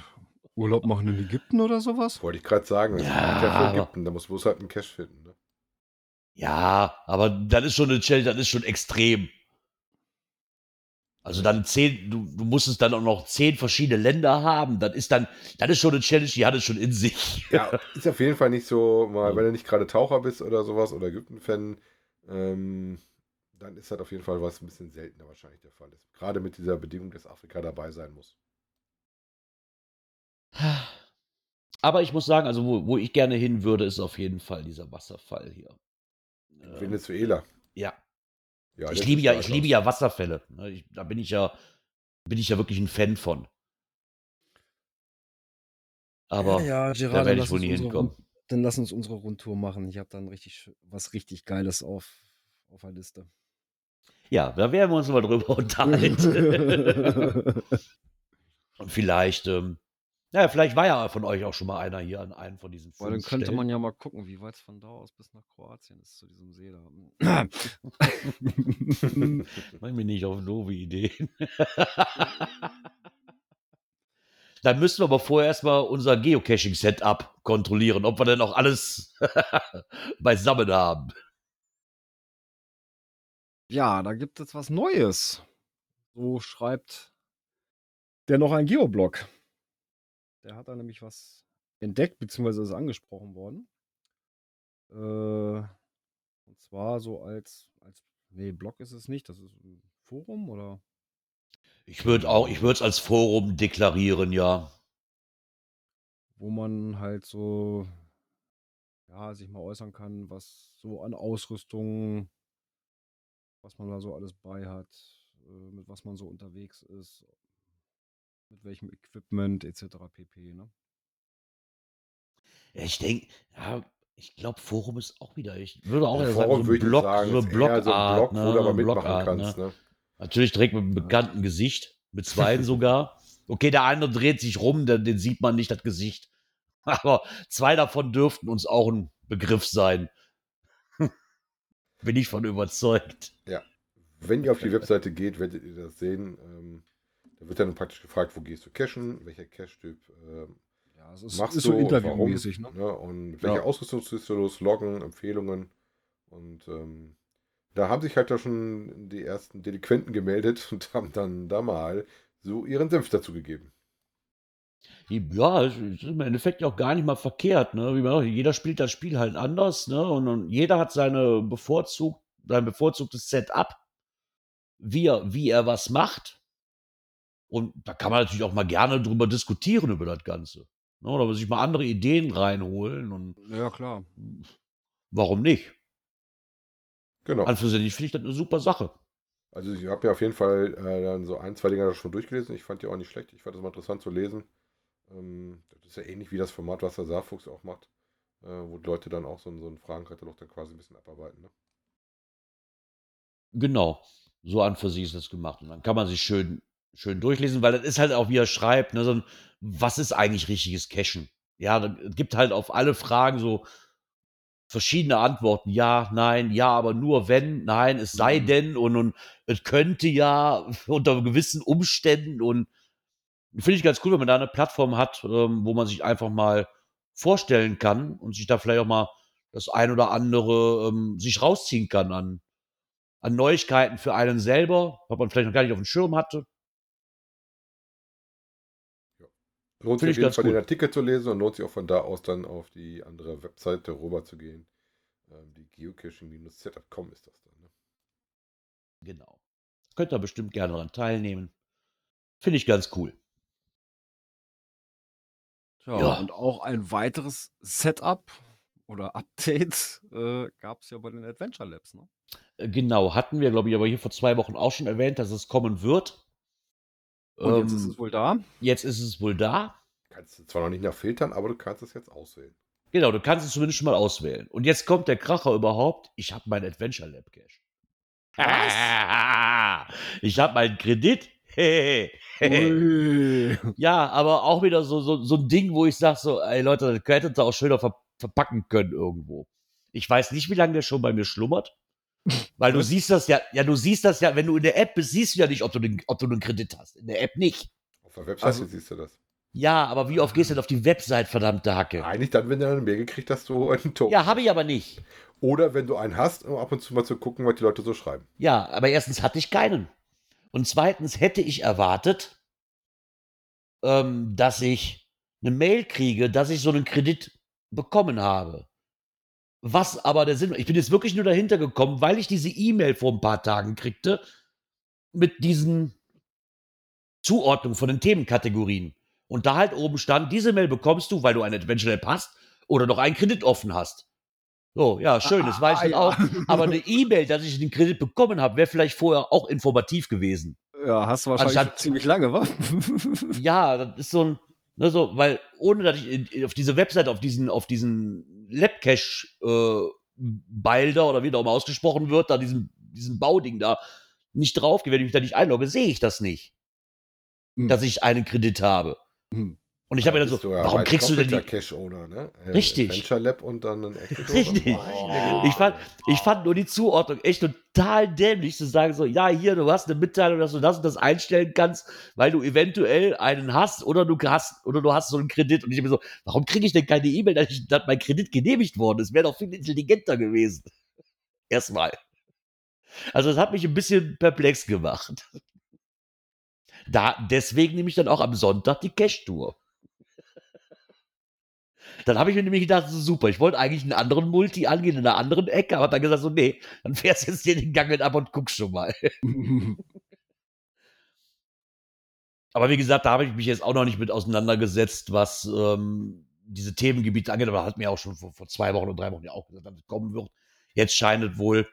Urlaub machen in Ägypten oder sowas? Wollte ich gerade sagen, das Ja, ist ja Ägypten, da muss bloß halt einen Cash finden. Ne? Ja, aber das ist schon eine Challenge, das ist schon extrem. Also dann zehn, du, du musstest dann auch noch zehn verschiedene Länder haben. Das ist dann, das ist schon eine Challenge, die hat es schon in sich. Ja, ist auf jeden Fall nicht so, mal, wenn du nicht gerade Taucher bist oder sowas oder Ägypten-Fan, ähm, dann ist das auf jeden Fall was ein bisschen seltener wahrscheinlich der Fall ist. Gerade mit dieser Bedingung, dass Afrika dabei sein muss. Aber ich muss sagen, also wo, wo ich gerne hin würde, ist auf jeden Fall dieser Wasserfall hier. Ähm, Venezuela. ja, Ja, ich liebe ja, ich liebe ja Wasserfälle. ne? Ich, da bin ich ja, bin ich ja wirklich ein Fan von. Aber ja, da Gerard, werde lass ich wohl nie unsere hinkommen. Rund- Dann lass uns unsere Rundtour machen. Ich habe dann richtig was richtig Geiles auf, auf der Liste. Ja, da werden wir uns mal drüber unterhalten. Und vielleicht, ähm, naja, vielleicht war ja von euch auch schon mal einer hier an einem von diesen Weil dann könnte Stellen. man ja mal gucken, wie weit es von da aus bis nach Kroatien ist zu diesem See da. Mach mir nicht auf doofe Ideen. Dann müssen wir aber vorher erstmal unser Geocaching-Setup kontrollieren, ob wir denn auch alles beisammen haben. Ja, da gibt es was Neues. So schreibt der noch ein Geoblog. Der hat da nämlich was entdeckt, beziehungsweise ist angesprochen worden. Äh, und zwar so als, als, nee, Blog ist es nicht, das ist ein Forum oder? Ich würde auch, ich würde es als Forum deklarieren, ja. wo man halt so ja, sich mal äußern kann, was so an Ausrüstung, was man da so alles bei hat, äh, mit was man so unterwegs ist, mit welchem Equipment etc. pp. Ne? Ja, Ich denke, ja, ich glaube, Forum ist auch wieder. Ich würde auch Ja, Forum sagen, so Blog, sagen, so eher so ein Blogart, Blog, wo ne? du aber eine mitmachen Blogart, kannst. Ne? Ne? Natürlich direkt mit einem bekannten Gesicht, mit zweien sogar. Okay, der eine dreht sich rum, den, den sieht man nicht, das Gesicht. Aber zwei davon dürften uns auch ein Begriff sein. Bin ich von überzeugt. Wenn ihr auf die Webseite geht, werdet ihr das sehen. Ähm, da wird dann praktisch gefragt, wo gehst du cachen, welcher Cache-Typ ähm, Ja, es ist, machst ist du so interviewmäßig. Ne? warum, ne? Und mit welcher Ja. Ausrüstung tust du los, Loggen, Empfehlungen. Und ähm, da haben sich halt da schon die ersten Delinquenten gemeldet und haben dann da mal so ihren Senf dazu gegeben. Ja, es ist im Endeffekt ja auch gar nicht mal verkehrt. Ne? Wie man sagt, jeder spielt das Spiel halt anders. Ne? Und, und jeder hat seine bevorzugt, sein bevorzugtes Setup, wie er, wie er was macht. Und da kann man natürlich auch mal gerne drüber diskutieren über das Ganze. Ne? Oder sich mal andere Ideen reinholen. Und Ja, klar. warum nicht? Genau. An für sich finde ich das eine super Sache. Also ich habe ja auf jeden Fall äh, dann so ein, zwei Dinger schon durchgelesen. Ich fand die auch nicht schlecht. Ich fand das mal interessant zu lesen. Ähm, das ist ja ähnlich wie das Format, was der Saarfuchs auch macht, äh, wo die Leute dann auch so, einen- so einen Fragenkatalog dann quasi ein bisschen abarbeiten. Ne? Genau. So an für sich ist das gemacht. Und dann kann man sich schön, schön durchlesen, weil das ist halt auch, wie er schreibt, ne, so ein, was ist eigentlich richtiges Cashen? Ja, es gibt halt auf alle Fragen so verschiedene Antworten. Ja, nein, ja, aber nur wenn, nein, es sei Mhm. denn und, und es könnte ja unter gewissen Umständen und finde ich ganz cool, wenn man da eine Plattform hat, ähm, wo man sich einfach mal vorstellen kann und sich da vielleicht auch mal das ein oder andere ähm, sich rausziehen kann an, an Neuigkeiten für einen selber, was man vielleicht noch gar nicht auf dem Schirm hatte. Lohnt sich ich auf jeden Fall gut. den Artikel zu lesen und lohnt sich auch von da aus dann auf die andere Webseite rüber zu gehen. Ähm, die geocaching-setup.com ist das dann. Ne? Genau. Könnt ihr bestimmt gerne daran teilnehmen. Finde ich ganz cool. Tja, Ja. und auch ein weiteres Setup oder Update äh, gab es ja bei den Adventure Labs. Ne? Äh, Genau, hatten wir, glaube ich, aber hier vor zwei Wochen auch schon erwähnt, dass es kommen wird. Und jetzt ist Ähm, es wohl da. jetzt ist es wohl da. Kannst du zwar noch nicht nach filtern, aber du kannst es jetzt auswählen. Genau, du kannst es zumindest schon mal auswählen. Und jetzt kommt der Kracher überhaupt. Ich habe mein Adventure Lab Cash. ich habe meinen Kredit. ja, aber auch wieder so, so, so ein Ding, wo ich sage so, ey Leute, das hättet ihr auch schöner ver verpacken können irgendwo. Ich weiß nicht, wie lange der schon bei mir schlummert. Weil du siehst das ja, ja, du siehst das ja, wenn du in der App bist, siehst du ja nicht, ob du, den, ob du einen Kredit hast. In der App nicht. Auf der Webseite also, siehst du das. Ja, aber wie oft gehst du denn auf die Website, verdammte Hacke? Eigentlich dann, wenn du eine Mail gekriegt hast, du einen Token. Ja, habe ich aber nicht. Oder wenn du einen hast, um ab und zu mal zu gucken, was die Leute so schreiben. Ja, aber erstens hatte ich keinen. Und zweitens hätte ich erwartet, ähm, dass ich eine Mail kriege, dass ich so einen Kredit bekommen habe. Was aber der Sinn, ich bin jetzt wirklich nur dahinter gekommen, weil ich diese E-Mail vor ein paar Tagen kriegte mit diesen Zuordnungen von den Themenkategorien. Und da halt oben stand, diese Mail bekommst du, weil du eine Adventure App hast oder noch einen Kredit offen hast. So, ja, schön, das weiß ich ah, ja. auch. Aber eine E-Mail, dass ich den Kredit bekommen habe, wäre vielleicht vorher auch informativ gewesen. Ja, hast du wahrscheinlich Anstatt, ziemlich lange, wa? ja, das ist so ein, ne, so, weil ohne dass ich auf diese Website, auf diesen, auf diesen Labcache äh, Bilder oder wie auch mal ausgesprochen wird, da diesen, diesen Bauding da nicht draufgehe, wenn ich mich da nicht einlogge, sehe ich das nicht. Hm. Dass ich einen Kredit habe. Hm. Und ich habe mir dann so, warum kriegst du denn die Cache-Owner, ne? Richtig. Adventure Lab und dann ein Richtig. Oh. Ich, fand, ich fand nur die Zuordnung echt total dämlich zu sagen so, ja, hier, du hast eine Mitteilung, dass du das und das einstellen kannst, weil du eventuell einen hast oder du hast oder du hast so einen Kredit und ich habe mir so, warum kriege ich denn keine E-Mail, dass, dass mein Kredit genehmigt worden ist? Wäre doch viel intelligenter gewesen. Erstmal. Also das hat mich ein bisschen perplex gemacht. Da, deswegen nehme ich dann auch am Sonntag die Cash-Tour. Dann habe ich mir nämlich gedacht, super, ich wollte eigentlich einen anderen Multi angehen in einer anderen Ecke, aber dann gesagt so, nee, dann fährst du jetzt hier den Gang ab und guckst schon mal. aber wie gesagt, da habe ich mich jetzt auch noch nicht mit auseinandergesetzt, was ähm, diese Themengebiete angeht, aber hat mir auch schon vor, vor, zwei Wochen oder drei Wochen ja auch gesagt, dass es kommen wird. Jetzt scheint es wohl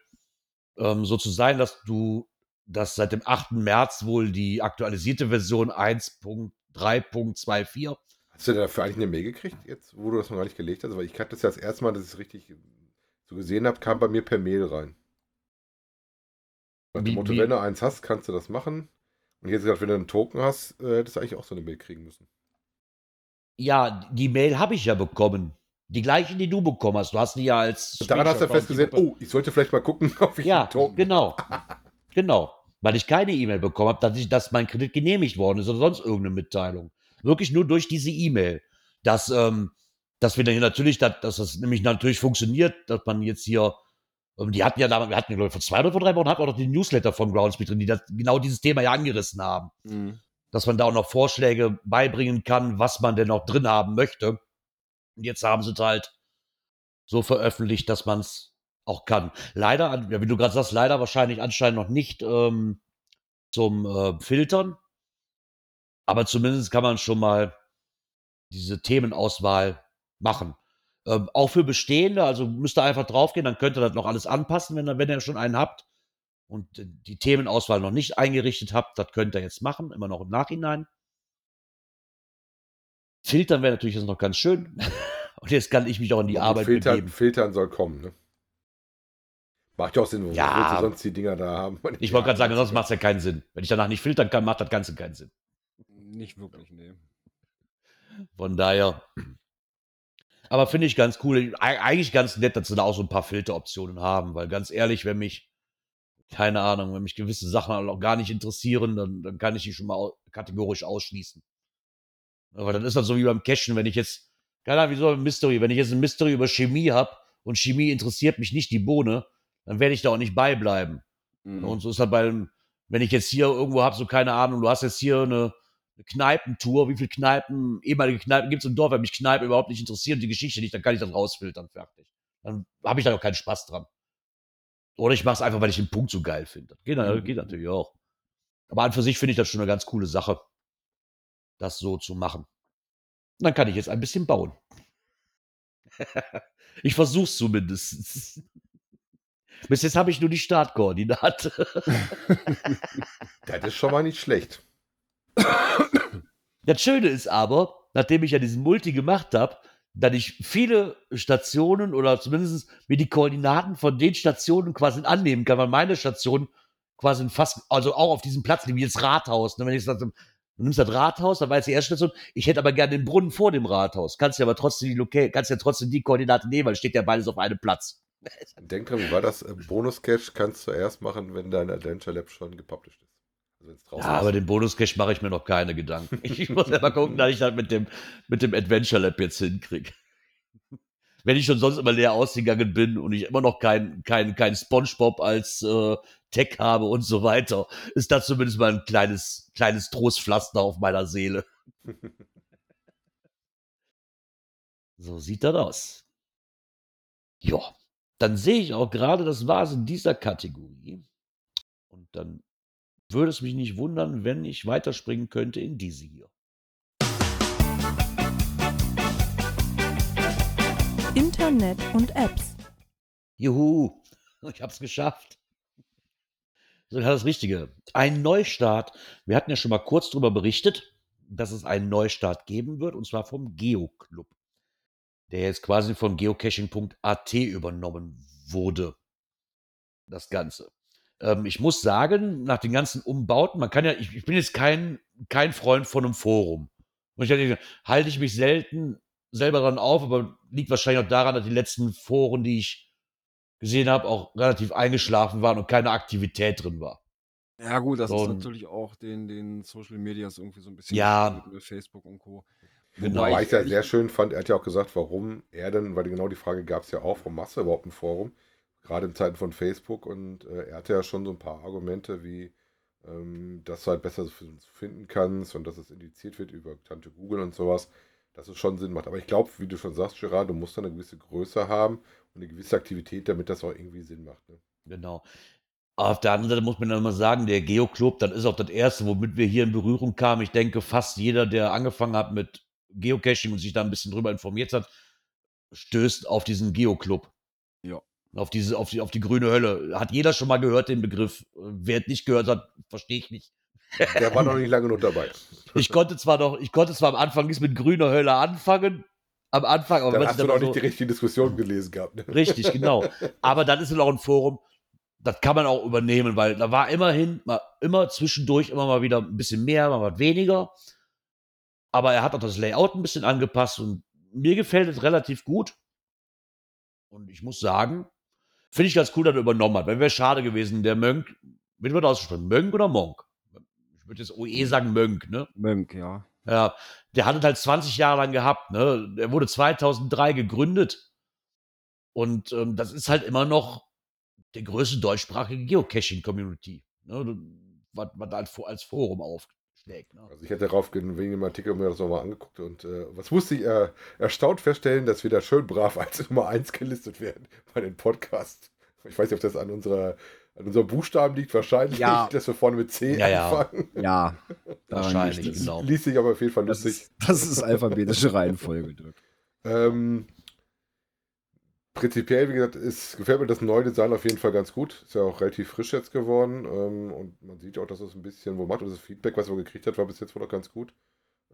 ähm, so zu sein, dass du, dass seit dem 8. März wohl die aktualisierte Version 1.3.24 Hast du dafür eigentlich eine Mail gekriegt, jetzt, wo du das noch gar nicht gelegt hast? Weil ich hatte das ja das erste Mal, dass ich es richtig so gesehen habe, kam bei mir per Mail rein. Dem Motto, wie? wenn du eins hast, kannst du das machen. Und jetzt gesagt, wenn du einen Token hast, äh, hättest du eigentlich auch so eine Mail kriegen müssen. Ja, die Mail habe ich ja bekommen. Die gleiche, die du bekommen hast. Du hast die ja als. Und daran hast du festgestellt, oh, ich sollte vielleicht mal gucken, ob ich ja, einen Token genau. genau. Weil ich keine E-Mail bekommen habe, dass, ich, dass mein Kredit genehmigt worden ist oder sonst irgendeine Mitteilung. Wirklich nur durch diese E-Mail. Dass, ähm, dass wir dann hier natürlich, dass, dass das nämlich natürlich funktioniert, dass man jetzt hier, ähm, die hatten ja damals, wir hatten, glaube ich, vor zwei oder vor drei Wochen hatten wir auch noch den Newsletter von Groundspeed drin, die das, genau dieses Thema ja angerissen haben. Mhm. Dass man da auch noch Vorschläge beibringen kann, was man denn noch drin haben möchte. Und jetzt haben sie es halt so veröffentlicht, dass man es auch kann. Leider, ja, wie du gerade sagst, leider wahrscheinlich anscheinend noch nicht ähm, zum äh, Filtern. Aber zumindest kann man schon mal diese Themenauswahl machen. Ähm, auch für Bestehende, also müsst ihr einfach draufgehen, dann könnt ihr das noch alles anpassen, wenn, wenn ihr schon einen habt und die Themenauswahl noch nicht eingerichtet habt, das könnt ihr jetzt machen, immer noch im Nachhinein. Filtern wäre natürlich jetzt noch ganz schön. und jetzt kann ich mich auch in die und Arbeit Filtern, begeben. Filtern soll kommen, ne? Macht ja auch Sinn, wo ja, sonst die Dinger da haben. Ich wollte gerade sagen, sonst macht es ja keinen Sinn. Wenn ich danach nicht filtern kann, macht das Ganze keinen Sinn. Nicht wirklich, nee. Von daher. Aber finde ich ganz cool. Eigentlich ganz nett, dass sie da auch so ein paar Filteroptionen haben, weil ganz ehrlich, wenn mich, keine Ahnung, wenn mich gewisse Sachen auch gar nicht interessieren, dann, dann kann ich die schon mal kategorisch ausschließen. Aber dann ist das so wie beim Cashen, wenn ich jetzt, keine Ahnung, wie so ein Mystery, wenn ich jetzt ein Mystery über Chemie habe und Chemie interessiert mich nicht die Bohne, dann werde ich da auch nicht beibleiben. Mhm. Und so ist das bei, wenn ich jetzt hier irgendwo habe, so keine Ahnung, du hast jetzt hier eine, eine Kneipentour, wie viele Kneipen, ehemalige Kneipen gibt es im Dorf, wenn mich Kneipen überhaupt nicht interessieren, die Geschichte nicht, dann kann ich das rausfiltern, fertig. Dann habe ich da auch keinen Spaß dran. Oder ich mache es einfach, weil ich den Punkt so geil finde. Geht, mhm. geht natürlich auch. Aber an für sich finde ich das schon eine ganz coole Sache, das so zu machen. Und dann kann ich jetzt ein bisschen bauen. ich versuche es zumindest. Bis jetzt habe ich nur die Startkoordinate. das ist schon mal nicht schlecht. Das Schöne ist aber, nachdem ich ja diesen Multi gemacht habe, dass ich viele Stationen oder zumindest mir die Koordinaten von den Stationen quasi annehmen kann, weil meine Station quasi fast, also auch auf diesem Platz, wie das Rathaus. Ne? Wenn ich sage, Du nimmst das Rathaus, dann weiß die erste Station, ich hätte aber gerne den Brunnen vor dem Rathaus. Kannst ja aber trotzdem die Local, kannst ja trotzdem die Koordinate nehmen, weil steht ja beides auf einem Platz. Denk dran, wie war das? Bonus-Cache kannst du erst machen, wenn dein Adventure Lab schon gepublished ist. Also ja, aber den Bonus-Cache mache ich mir noch keine Gedanken. Ich muss ja mal gucken, dass ich das mit dem, mit dem Adventure Lab jetzt hinkriege. Wenn ich schon sonst immer leer ausgegangen bin und ich immer noch kein, kein, kein Spongebob als äh, Tech habe und so weiter, ist das zumindest mal ein kleines, kleines Trostpflaster auf meiner Seele. so sieht das aus. Ja, dann sehe ich auch gerade, das war es in dieser Kategorie. Und dann würde es mich nicht wundern, wenn ich weiterspringen könnte in diese hier. Internet und Apps. Juhu, ich hab's geschafft. So, das Richtige. Ein Neustart. Wir hatten ja schon mal kurz darüber berichtet, dass es einen Neustart geben wird, und zwar vom Geo-Club, der jetzt quasi von geocaching.at übernommen wurde. Das Ganze. Ähm, ich muss sagen, nach den ganzen Umbauten, man kann ja, ich, ich bin jetzt kein, kein Freund von einem Forum. Und ich halte ich mich selten selber dran auf, aber liegt wahrscheinlich auch daran, dass die letzten Foren, die ich gesehen habe, auch relativ eingeschlafen waren und keine Aktivität drin war. Ja, gut, das und, ist natürlich auch den, den Social Medias irgendwie so ein bisschen ja, mit Facebook und Co. Genau. Wobei ich ja sehr schön fand, er hat ja auch gesagt, warum er denn, weil genau die Frage gab es ja auch, warum machst du überhaupt ein Forum? Gerade in Zeiten von Facebook und äh, er hatte ja schon so ein paar Argumente, wie ähm, dass du halt besser finden kannst und dass es indiziert wird über Tante Google und sowas, dass es schon Sinn macht. Aber ich glaube, wie du schon sagst, Gerard, du musst dann eine gewisse Größe haben und eine gewisse Aktivität, damit das auch irgendwie Sinn macht. Ne? Genau. Auf der anderen Seite muss man dann mal sagen, der Geoclub, das ist auch das Erste, womit wir hier in Berührung kamen. Ich denke, fast jeder, der angefangen hat mit Geocaching und sich da ein bisschen drüber informiert hat, stößt auf diesen Geoclub. Ja. Auf diese, auf die, auf die grüne Hölle. Hat jeder schon mal gehört, den Begriff? Wer es nicht gehört hat, verstehe ich nicht. Der war noch nicht lange genug dabei. Ich konnte zwar noch, ich konnte zwar am Anfang nichts mit grüner Hölle anfangen, am Anfang. Aber dann hast du noch so, nicht die richtige Diskussion gelesen gehabt. Ne? Richtig, genau. Aber dann ist es auch ein Forum, das kann man auch übernehmen, weil da war immerhin mal, immer zwischendurch immer mal wieder ein bisschen mehr, mal was weniger. Aber er hat auch das Layout ein bisschen angepasst und mir gefällt es relativ gut. Und ich muss sagen, finde ich ganz cool, dass er übernommen hat. Wenn wäre schade gewesen, der Mönk, wie wird ausgesprochen? Mönk oder Monk? Ich würde jetzt OE sagen Mönk, ne? Mönk, ja. Ja, der hat es halt 20 Jahre lang gehabt. Ne? Der wurde 2003 gegründet. Und ähm, das ist halt immer noch der größte deutschsprachige Geocaching-Community. Ne? Was man halt als Forum aufschlägt. Ne? Also ich hätte darauf wegen dem Artikel mir das nochmal angeguckt und äh, was musste ich äh, erstaunt feststellen, dass wir da schön brav als Nummer 1 gelistet werden bei den Podcasts. Ich weiß nicht, ob das an unserer an unserem Buchstaben liegt wahrscheinlich, ja. dass wir vorne mit C ja, anfangen. Ja, wahrscheinlich, das genau. Liest sich aber auf jeden Fall das lustig. Ist, das ist alphabetische Reihenfolge. ähm, prinzipiell, wie gesagt, ist, gefällt mir das neue Design auf jeden Fall ganz gut. Ist ja auch relativ frisch jetzt geworden. Ähm, und man sieht auch, dass es ein bisschen wo macht. Und das Feedback, was man gekriegt hat, war bis jetzt wohl auch ganz gut.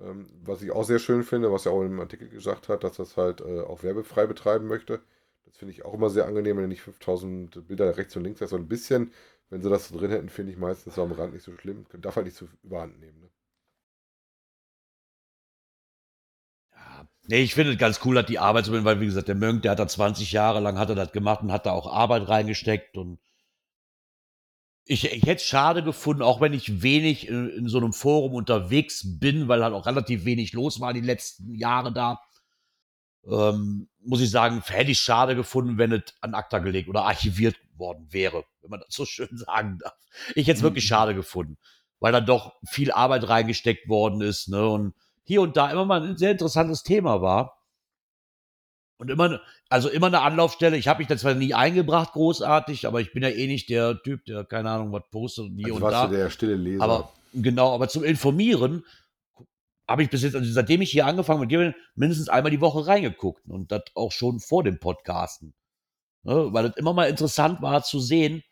Ähm, was ich auch sehr schön finde, was er auch im Artikel gesagt hat, dass das halt äh, auch werbefrei betreiben möchte. Das finde ich auch immer sehr angenehm, wenn du nicht 5000 Bilder rechts und links hast. So ein bisschen, wenn sie das so drin hätten, finde ich meistens am Rand nicht so schlimm. Darf halt nicht so überhand nehmen. Ne? Nee, ich finde es ganz cool, dass die Arbeit so weil wie gesagt, der Mönk, der hat da 20 Jahre lang hat er das gemacht und hat da auch Arbeit reingesteckt und ich, ich hätte es schade gefunden, auch wenn ich wenig in, in, so einem Forum unterwegs bin, weil halt auch relativ wenig los war die letzten Jahre da ähm, muss ich sagen, hätte ich schade gefunden, wenn es an ACTA gelegt oder archiviert worden wäre, wenn man das so schön sagen darf. Ich hätte es mhm. wirklich schade gefunden, weil da doch viel Arbeit reingesteckt worden ist, ne, und hier und da immer mal ein sehr interessantes Thema war. Und immer, also immer eine Anlaufstelle. Ich habe mich da zwar nie eingebracht, großartig, aber ich bin ja eh nicht der Typ, der keine Ahnung was postet und hier also und da. Du der stille Leser. Aber genau, aber zum Informieren habe ich bis jetzt, also seitdem ich hier angefangen habe, mindestens einmal die Woche reingeguckt und das auch schon vor dem Podcasten. Ne, weil es immer mal interessant war zu sehen,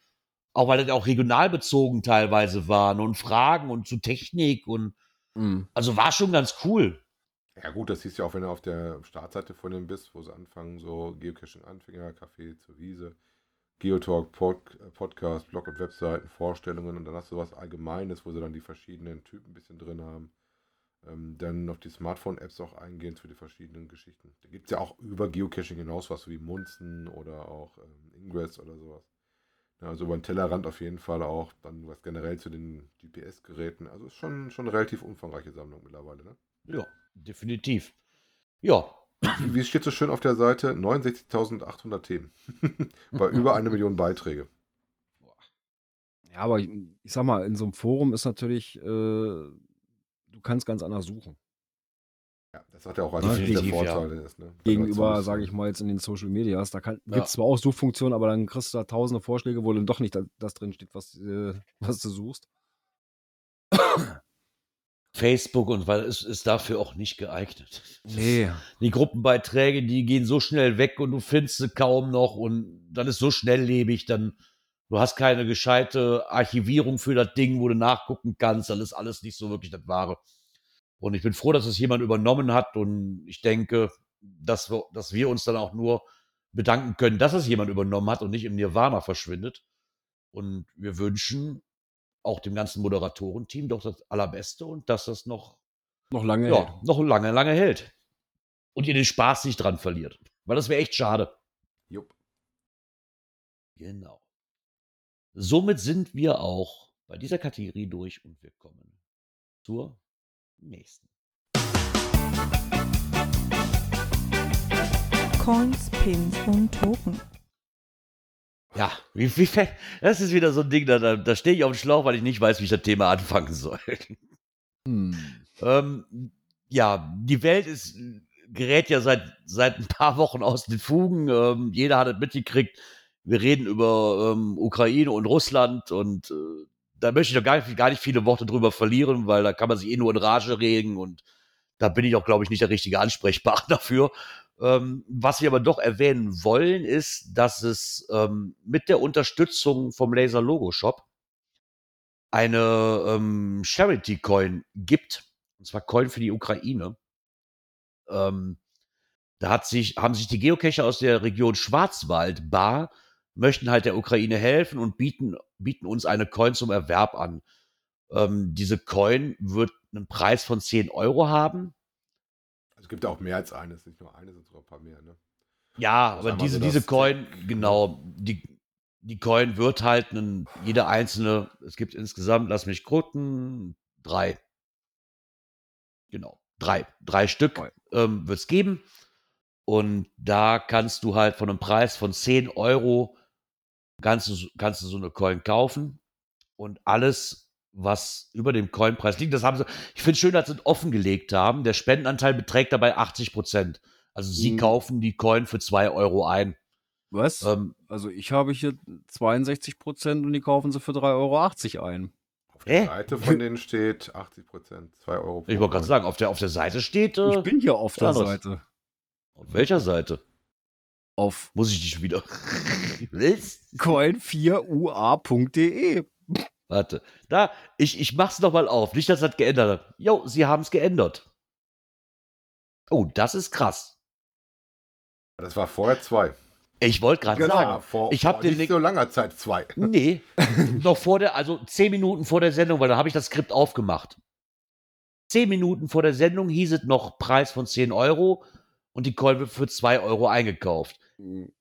auch weil das auch regional bezogen teilweise waren und Fragen und zu Technik und mhm. also war schon ganz cool. Ja gut, das siehst du auch, wenn du auf der Startseite von dem bist, wo sie anfangen, so Geocaching-Anfänger, Café zur Wiese, Geotalk, Pod, Podcast, Blog und Webseiten, Vorstellungen und dann hast du was Allgemeines, wo sie dann die verschiedenen Typen ein bisschen drin haben. Ähm, dann auf die Smartphone-Apps auch eingehen für die verschiedenen Geschichten. Da gibt es ja auch über Geocaching hinaus was wie Munzen oder auch ähm, Ingress oder sowas. Ja, also über den Tellerrand auf jeden Fall auch. Dann was generell zu den GPS-Geräten. Also ist schon, schon eine relativ umfangreiche Sammlung mittlerweile. Ne? Ja, definitiv. Ja. Wie steht so schön auf der Seite? 69.800 Themen. Bei über eine Million Beiträge. Ja, aber ich, ich sag mal, in so einem Forum ist natürlich, äh, du kannst ganz anders suchen. Ja, das hat ja auch einen der Vorteile. Ja. Ist, ne? Gegenüber, sage ich mal, jetzt in den Social Medias, da gibt es ja. zwar auch Suchfunktionen, aber dann kriegst du da tausende Vorschläge, wo dann doch nicht das drin steht, was, äh, was du suchst. Facebook und weil es ist dafür auch nicht geeignet. Nee. Die Gruppenbeiträge, die gehen so schnell weg und du findest sie kaum noch und dann ist so schnelllebig, dann du hast keine gescheite Archivierung für das Ding, wo du nachgucken kannst, dann ist alles nicht so wirklich das Wahre. Und ich bin froh, dass es jemand übernommen hat und ich denke, dass wir, dass wir uns dann auch nur bedanken können, dass es jemand übernommen hat und nicht im Nirvana verschwindet. Und wir wünschen auch dem ganzen Moderatorenteam doch das Allerbeste und dass das noch, noch lange ja, hält. noch lange, lange hält. Und ihr den Spaß nicht dran verliert. Weil das wäre echt schade. Jupp. Genau. Somit sind wir auch bei dieser Kategorie durch und wir kommen zur nächsten. Coins, Pins und Token. Ja, wie, wie, das ist wieder so ein Ding, da, da, da stehe ich auf dem Schlauch, weil ich nicht weiß, wie ich das Thema anfangen soll. Hm. Ähm, ja, die Welt ist, gerät ja seit, seit ein paar Wochen aus den Fugen. Ähm, jeder hat es mitgekriegt. Wir reden über ähm, Ukraine und Russland und äh, da möchte ich doch gar nicht, gar nicht viele Worte drüber verlieren, weil da kann man sich eh nur in Rage regen und da bin ich auch, glaube ich, nicht der richtige Ansprechpartner dafür. Ähm, was wir aber doch erwähnen wollen, ist, dass es ähm, mit der Unterstützung vom Laser Logo Shop eine ähm, Charity Coin gibt, und zwar Coin für die Ukraine. Ähm, da hat sich, haben sich die Geocacher aus der Region Schwarzwald Bar möchten halt der Ukraine helfen und bieten, bieten uns eine Coin zum Erwerb an. Ähm, diese Coin wird einen Preis von 10 Euro haben also es gibt ja auch mehr als eine, es ist nicht nur eine, es sind sogar ein paar mehr, ne? Ja, aber diese, so diese Coin, genau, die, die Coin wird halt einen, jede einzelne, es gibt insgesamt, lass mich gucken, drei. Genau, drei. Drei Stück ähm, wird es geben. Und da kannst du halt von einem Preis von 10 Euro kannst du, kannst du so eine Coin kaufen. Und alles was über dem Coinpreis liegt. Das haben sie, ich finde es schön, dass sie es offengelegt haben. Der Spendenanteil beträgt dabei 80 Prozent. Also sie mhm. kaufen die Coin für 2 Euro ein. Was? Ähm, also ich habe hier 62 Prozent und die kaufen sie für 3,80 Euro ein. Auf der äh? Seite von denen steht 80 Prozent, 2 Euro. Ich wollte gerade sagen, auf der, auf der Seite steht. Äh, ich bin hier auf der. Seite. Auf welcher Seite? Auf. Muss ich dich wieder. Coin4ua.de. Warte. Da, ich, ich mach's nochmal auf. Nicht, dass das geändert hat. Jo, sie haben's geändert. Oh, das ist krass. Das war vorher zwei. Ich wollte gerade genau, sagen, vor, ich habe den nicht so langer Zeit zwei. Nee, noch vor der, also zehn Minuten vor der Sendung, weil da habe ich das Skript aufgemacht. Zehn Minuten vor der Sendung hieß es noch Preis von 10 Euro und die Coin wird für 2 Euro eingekauft. Mhm.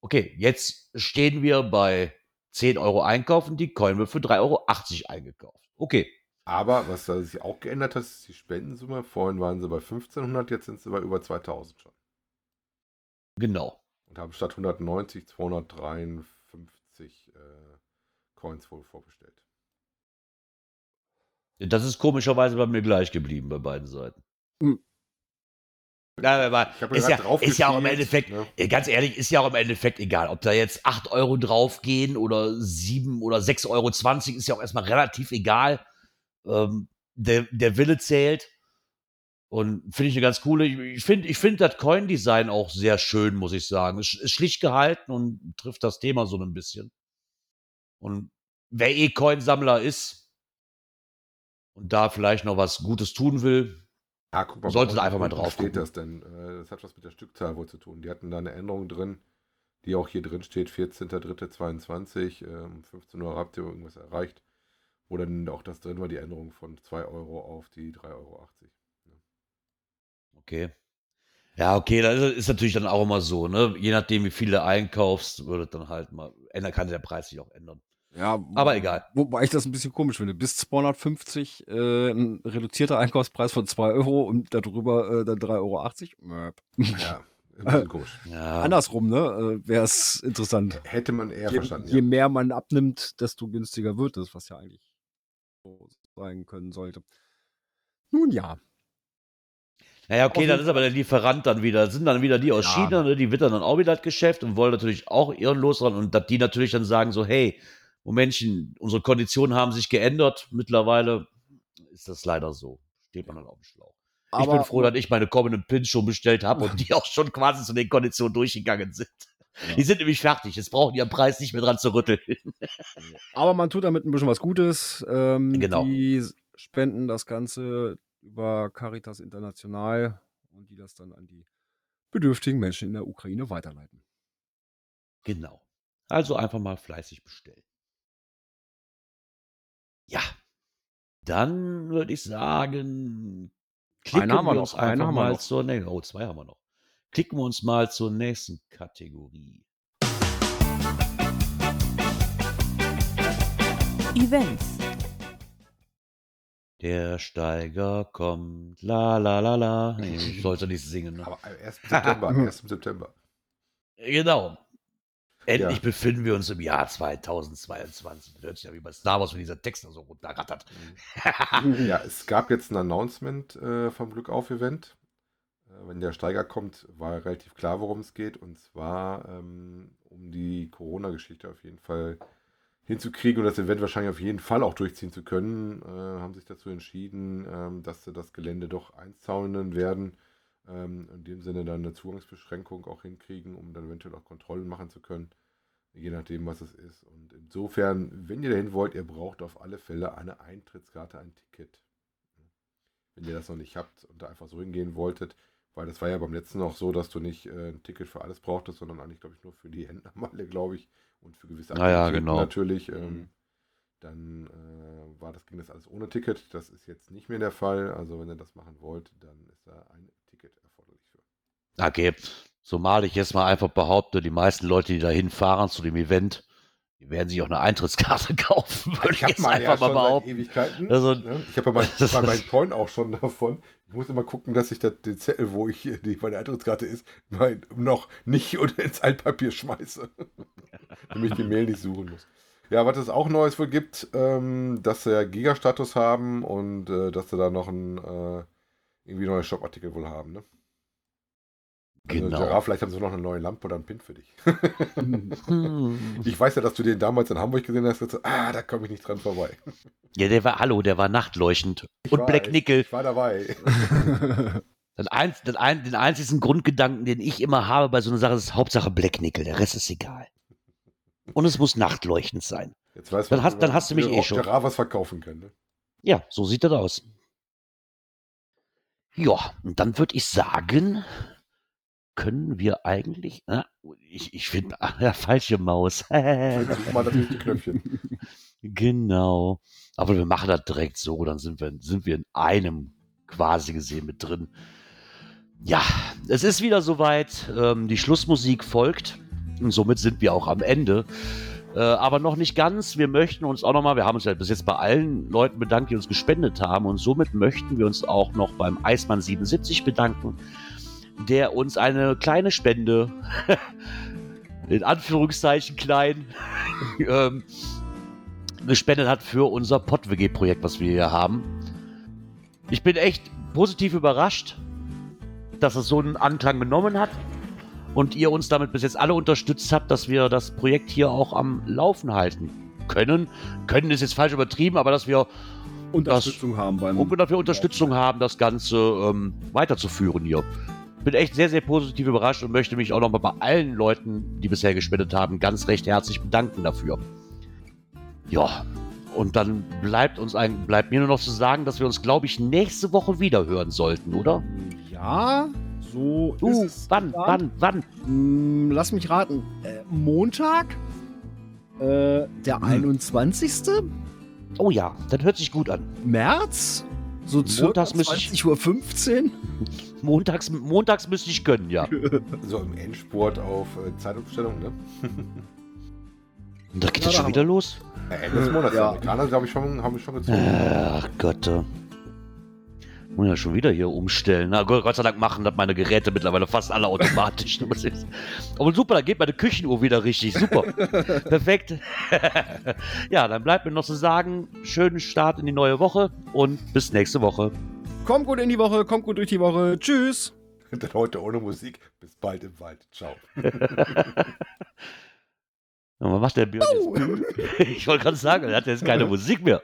Okay, jetzt stehen wir bei 10 Euro einkaufen, die Coin wird für 3,80 Euro eingekauft. Okay. Aber was da sich auch geändert hat, ist die Spendensumme. Vorhin waren sie bei 1500, jetzt sind sie bei über 2000 schon. Genau. Und haben statt 190 253 äh, Coins wohl vorbestellt. Das ist komischerweise bei mir gleich geblieben bei beiden Seiten. Hm. Ja, aber ist, ja, ist ja auch im Endeffekt, ne? ganz ehrlich, ist ja auch im Endeffekt egal, ob da jetzt 8 Euro draufgehen oder 7 oder 6,20 Euro, ist ja auch erstmal relativ egal. Ähm, der, der Wille zählt. Und finde ich eine ganz coole. Ich finde ich find das Coin-Design auch sehr schön, muss ich sagen. Es ist schlicht gehalten und trifft das Thema so ein bisschen. Und wer eh Coinsammler ist und da vielleicht noch was Gutes tun will, Ja, guck mal, Sollte da einfach mal drauf steht gucken. das denn? Äh, Das hat was mit der Stückzahl wohl zu tun. Die hatten da eine Änderung drin, die auch hier drin steht, 14.03.22, ähm, 15 Uhr habt ihr irgendwas erreicht. Wo dann auch das drin war, die Änderung von 2 Euro auf die 3,80 Euro. Okay. Ja, okay, das ist natürlich dann auch immer so, ne? Je nachdem, wie viel du einkaufst, würde dann halt mal, ändern kann der Preis sich auch ändern. Ja, Aber egal. Wobei ich das ein bisschen komisch finde. Bis 250 äh, ein reduzierter Einkaufspreis von 2 Euro und darüber äh, dann 3,80 Euro. Möp. Ja, ein bisschen komisch. Ja. Andersrum, ne? Äh, Wäre es interessant. Hätte man eher Je, verstanden. je Ja. mehr man abnimmt, desto günstiger wird es, was ja eigentlich so sein können sollte. Nun ja. Naja, okay, dann ist aber der Lieferant dann wieder, sind dann wieder die aus Ja. China, ne, die wittern dann auch wieder das Geschäft und wollen natürlich auch ehrenlos ran und dass die natürlich dann sagen so, hey, Momentchen, unsere Konditionen haben sich geändert, mittlerweile ist das leider so. Steht man dann auf dem Schlauch. ich bin froh, dass ich meine kommenden Pins schon bestellt habe und die auch schon quasi zu den Konditionen durchgegangen sind. Ja. Die sind nämlich fertig. Jetzt brauchen die am Preis nicht mehr dran zu rütteln. Aber man tut damit ein bisschen was Gutes. Ähm, Genau. Die spenden das Ganze über Caritas International und die das dann an die bedürftigen Menschen in der Ukraine weiterleiten. Genau. Also einfach mal fleißig bestellen. Dann würde ich sagen, klicken Einen haben wir wir noch, uns einfach mal noch. zur nächsten. Oh, zwei haben wir noch. Klicken wir uns mal zur nächsten Kategorie. Events. Der Steiger kommt, la la la la. Nee, ich sollte nicht singen. Ne? Aber am 1. September, am 1. September. Genau. Endlich Ja. befinden wir uns im Jahr 2022. Das hört sich ja wie bei Star Wars, wenn dieser Text da so runterrattert. Ja, es gab jetzt ein Announcement äh, vom Glück auf Event. Äh, wenn der Steiger kommt, war relativ klar, worum es geht. Und zwar ähm, um die Corona-Geschichte auf jeden Fall hinzukriegen und das Event wahrscheinlich auf jeden Fall auch durchziehen zu können, äh, haben sich dazu entschieden, ähm, dass sie das Gelände doch einzaunen werden. Ähm, in dem Sinne dann eine Zugangsbeschränkung auch hinkriegen, um dann eventuell auch Kontrollen machen zu können. Je nachdem, was es ist. Und insofern, wenn ihr dahin wollt, ihr braucht auf alle Fälle eine Eintrittskarte, ein Ticket. Wenn ihr das noch nicht habt und da einfach so hingehen wolltet, weil das war ja beim letzten auch so, dass du nicht äh, ein Ticket für alles brauchtest, sondern eigentlich, glaube ich, nur für die Händlermeile, glaube ich, und für gewisse Aktivitäten genau. natürlich. Ähm, Mhm. dann äh, war das, ging das alles ohne Ticket. Das ist jetzt nicht mehr der Fall. Also wenn ihr das machen wollt, dann ist da ein Ticket erforderlich für. Okay, zumal ich jetzt mal einfach behaupte, die meisten Leute, die da hinfahren zu dem Event, die werden sich auch eine Eintrittskarte kaufen, würde ich, hab jetzt meine ja einfach mal behaupten. Ewigkeiten. Also- ne? Ich habe ja bei, bei meinen Coin auch schon davon. Ich muss immer gucken, dass ich das, den Zettel, wo ich die meine Eintrittskarte ist, mein, noch nicht unter ins Altpapier schmeiße. Damit ich die Mail nicht suchen muss. Ja, was es auch Neues wohl gibt, ähm, dass sie ja Giga-Status haben und äh, dass sie da noch ein äh, irgendwie neue Shop-Artikel wohl haben, ne? Also, Genau. Gerard, vielleicht haben sie noch eine neue Lampe oder einen Pin für dich. Hm. Ich weiß ja, dass du den damals in Hamburg gesehen hast. Und so, ah, da komme ich nicht dran vorbei. Ja, der war, hallo, der war nachtleuchtend. Ich Und weiß, Black Nickel. Ich war dabei. Den, ein, den, ein, den einzigen Grundgedanken, den ich immer habe bei so einer Sache, ist Hauptsache Black Nickel. Der Rest ist egal. Und es muss nachtleuchtend sein. Jetzt weiß Dann hast- dann hast du mich eh schon. Gerard was verkaufen kann. Ne? Ja, so sieht das aus. Ja, und dann würde ich sagen, können wir eigentlich. Äh, ich ich finde, ja, falsche Maus. Such mal das richtige Knöpfchen. genau. Aber wir machen das direkt so, dann sind wir, sind wir in einem quasi gesehen mit drin. Ja, es ist wieder soweit. Ähm, die Schlussmusik folgt. Und somit sind wir auch am Ende. Äh, aber noch nicht ganz. Wir möchten uns auch nochmal, wir haben uns ja bis jetzt bei allen Leuten bedankt, die uns gespendet haben. Und somit möchten wir uns auch noch beim Eismann 77 bedanken, der uns eine kleine Spende, in Anführungszeichen klein, ähm, gespendet hat für unser PodWG-Projekt, was wir hier haben. Ich bin echt positiv überrascht, dass es so einen Anklang genommen hat und ihr uns damit bis jetzt alle unterstützt habt, dass wir das Projekt hier auch am Laufen halten können. Können ist jetzt falsch übertrieben, aber dass wir, Unterstützung haben beim. und dass wir Unterstützung haben, das Ganze ähm, weiterzuführen hier. Bin echt sehr, sehr positiv überrascht und möchte mich auch nochmal bei allen Leuten, die bisher gespendet haben, ganz recht herzlich bedanken dafür. Ja, und dann bleibt uns ein, bleibt mir nur noch zu sagen, dass wir uns, glaube ich, nächste Woche wieder hören sollten, oder? Ja, so Uh, ist es. wann, geplant. wann, wann? Hm, lass mich raten. Äh, Montag? Äh, der Hm. 21. Oh ja, das hört sich gut an. März? So Montags müsste ich- 20.15 Uhr? Montags, montags müsste ich gönnen, ja. So im Endspurt auf äh, Zeitumstellung, ne? Und da geht Ja, das da schon wieder los? Ja, Ende des Monats. Ja. Die Amerikaner, glaube ich, schon, haben wir schon gezogen. Ach Gott. Muss ja schon wieder hier umstellen. Na Gott, Gott sei Dank machen das meine Geräte mittlerweile fast alle automatisch. Aber super, da geht meine Küchenuhr wieder richtig. Super. Perfekt. ja, dann bleibt mir noch zu sagen, schönen Start in die neue Woche und bis nächste Woche. Kommt gut in die Woche, kommt gut durch die Woche. Tschüss. Dann heute ohne Musik. Bis bald im Wald. Ciao. Und was macht der Björn jetzt? Ich wollte gerade sagen, er hat jetzt keine Musik mehr.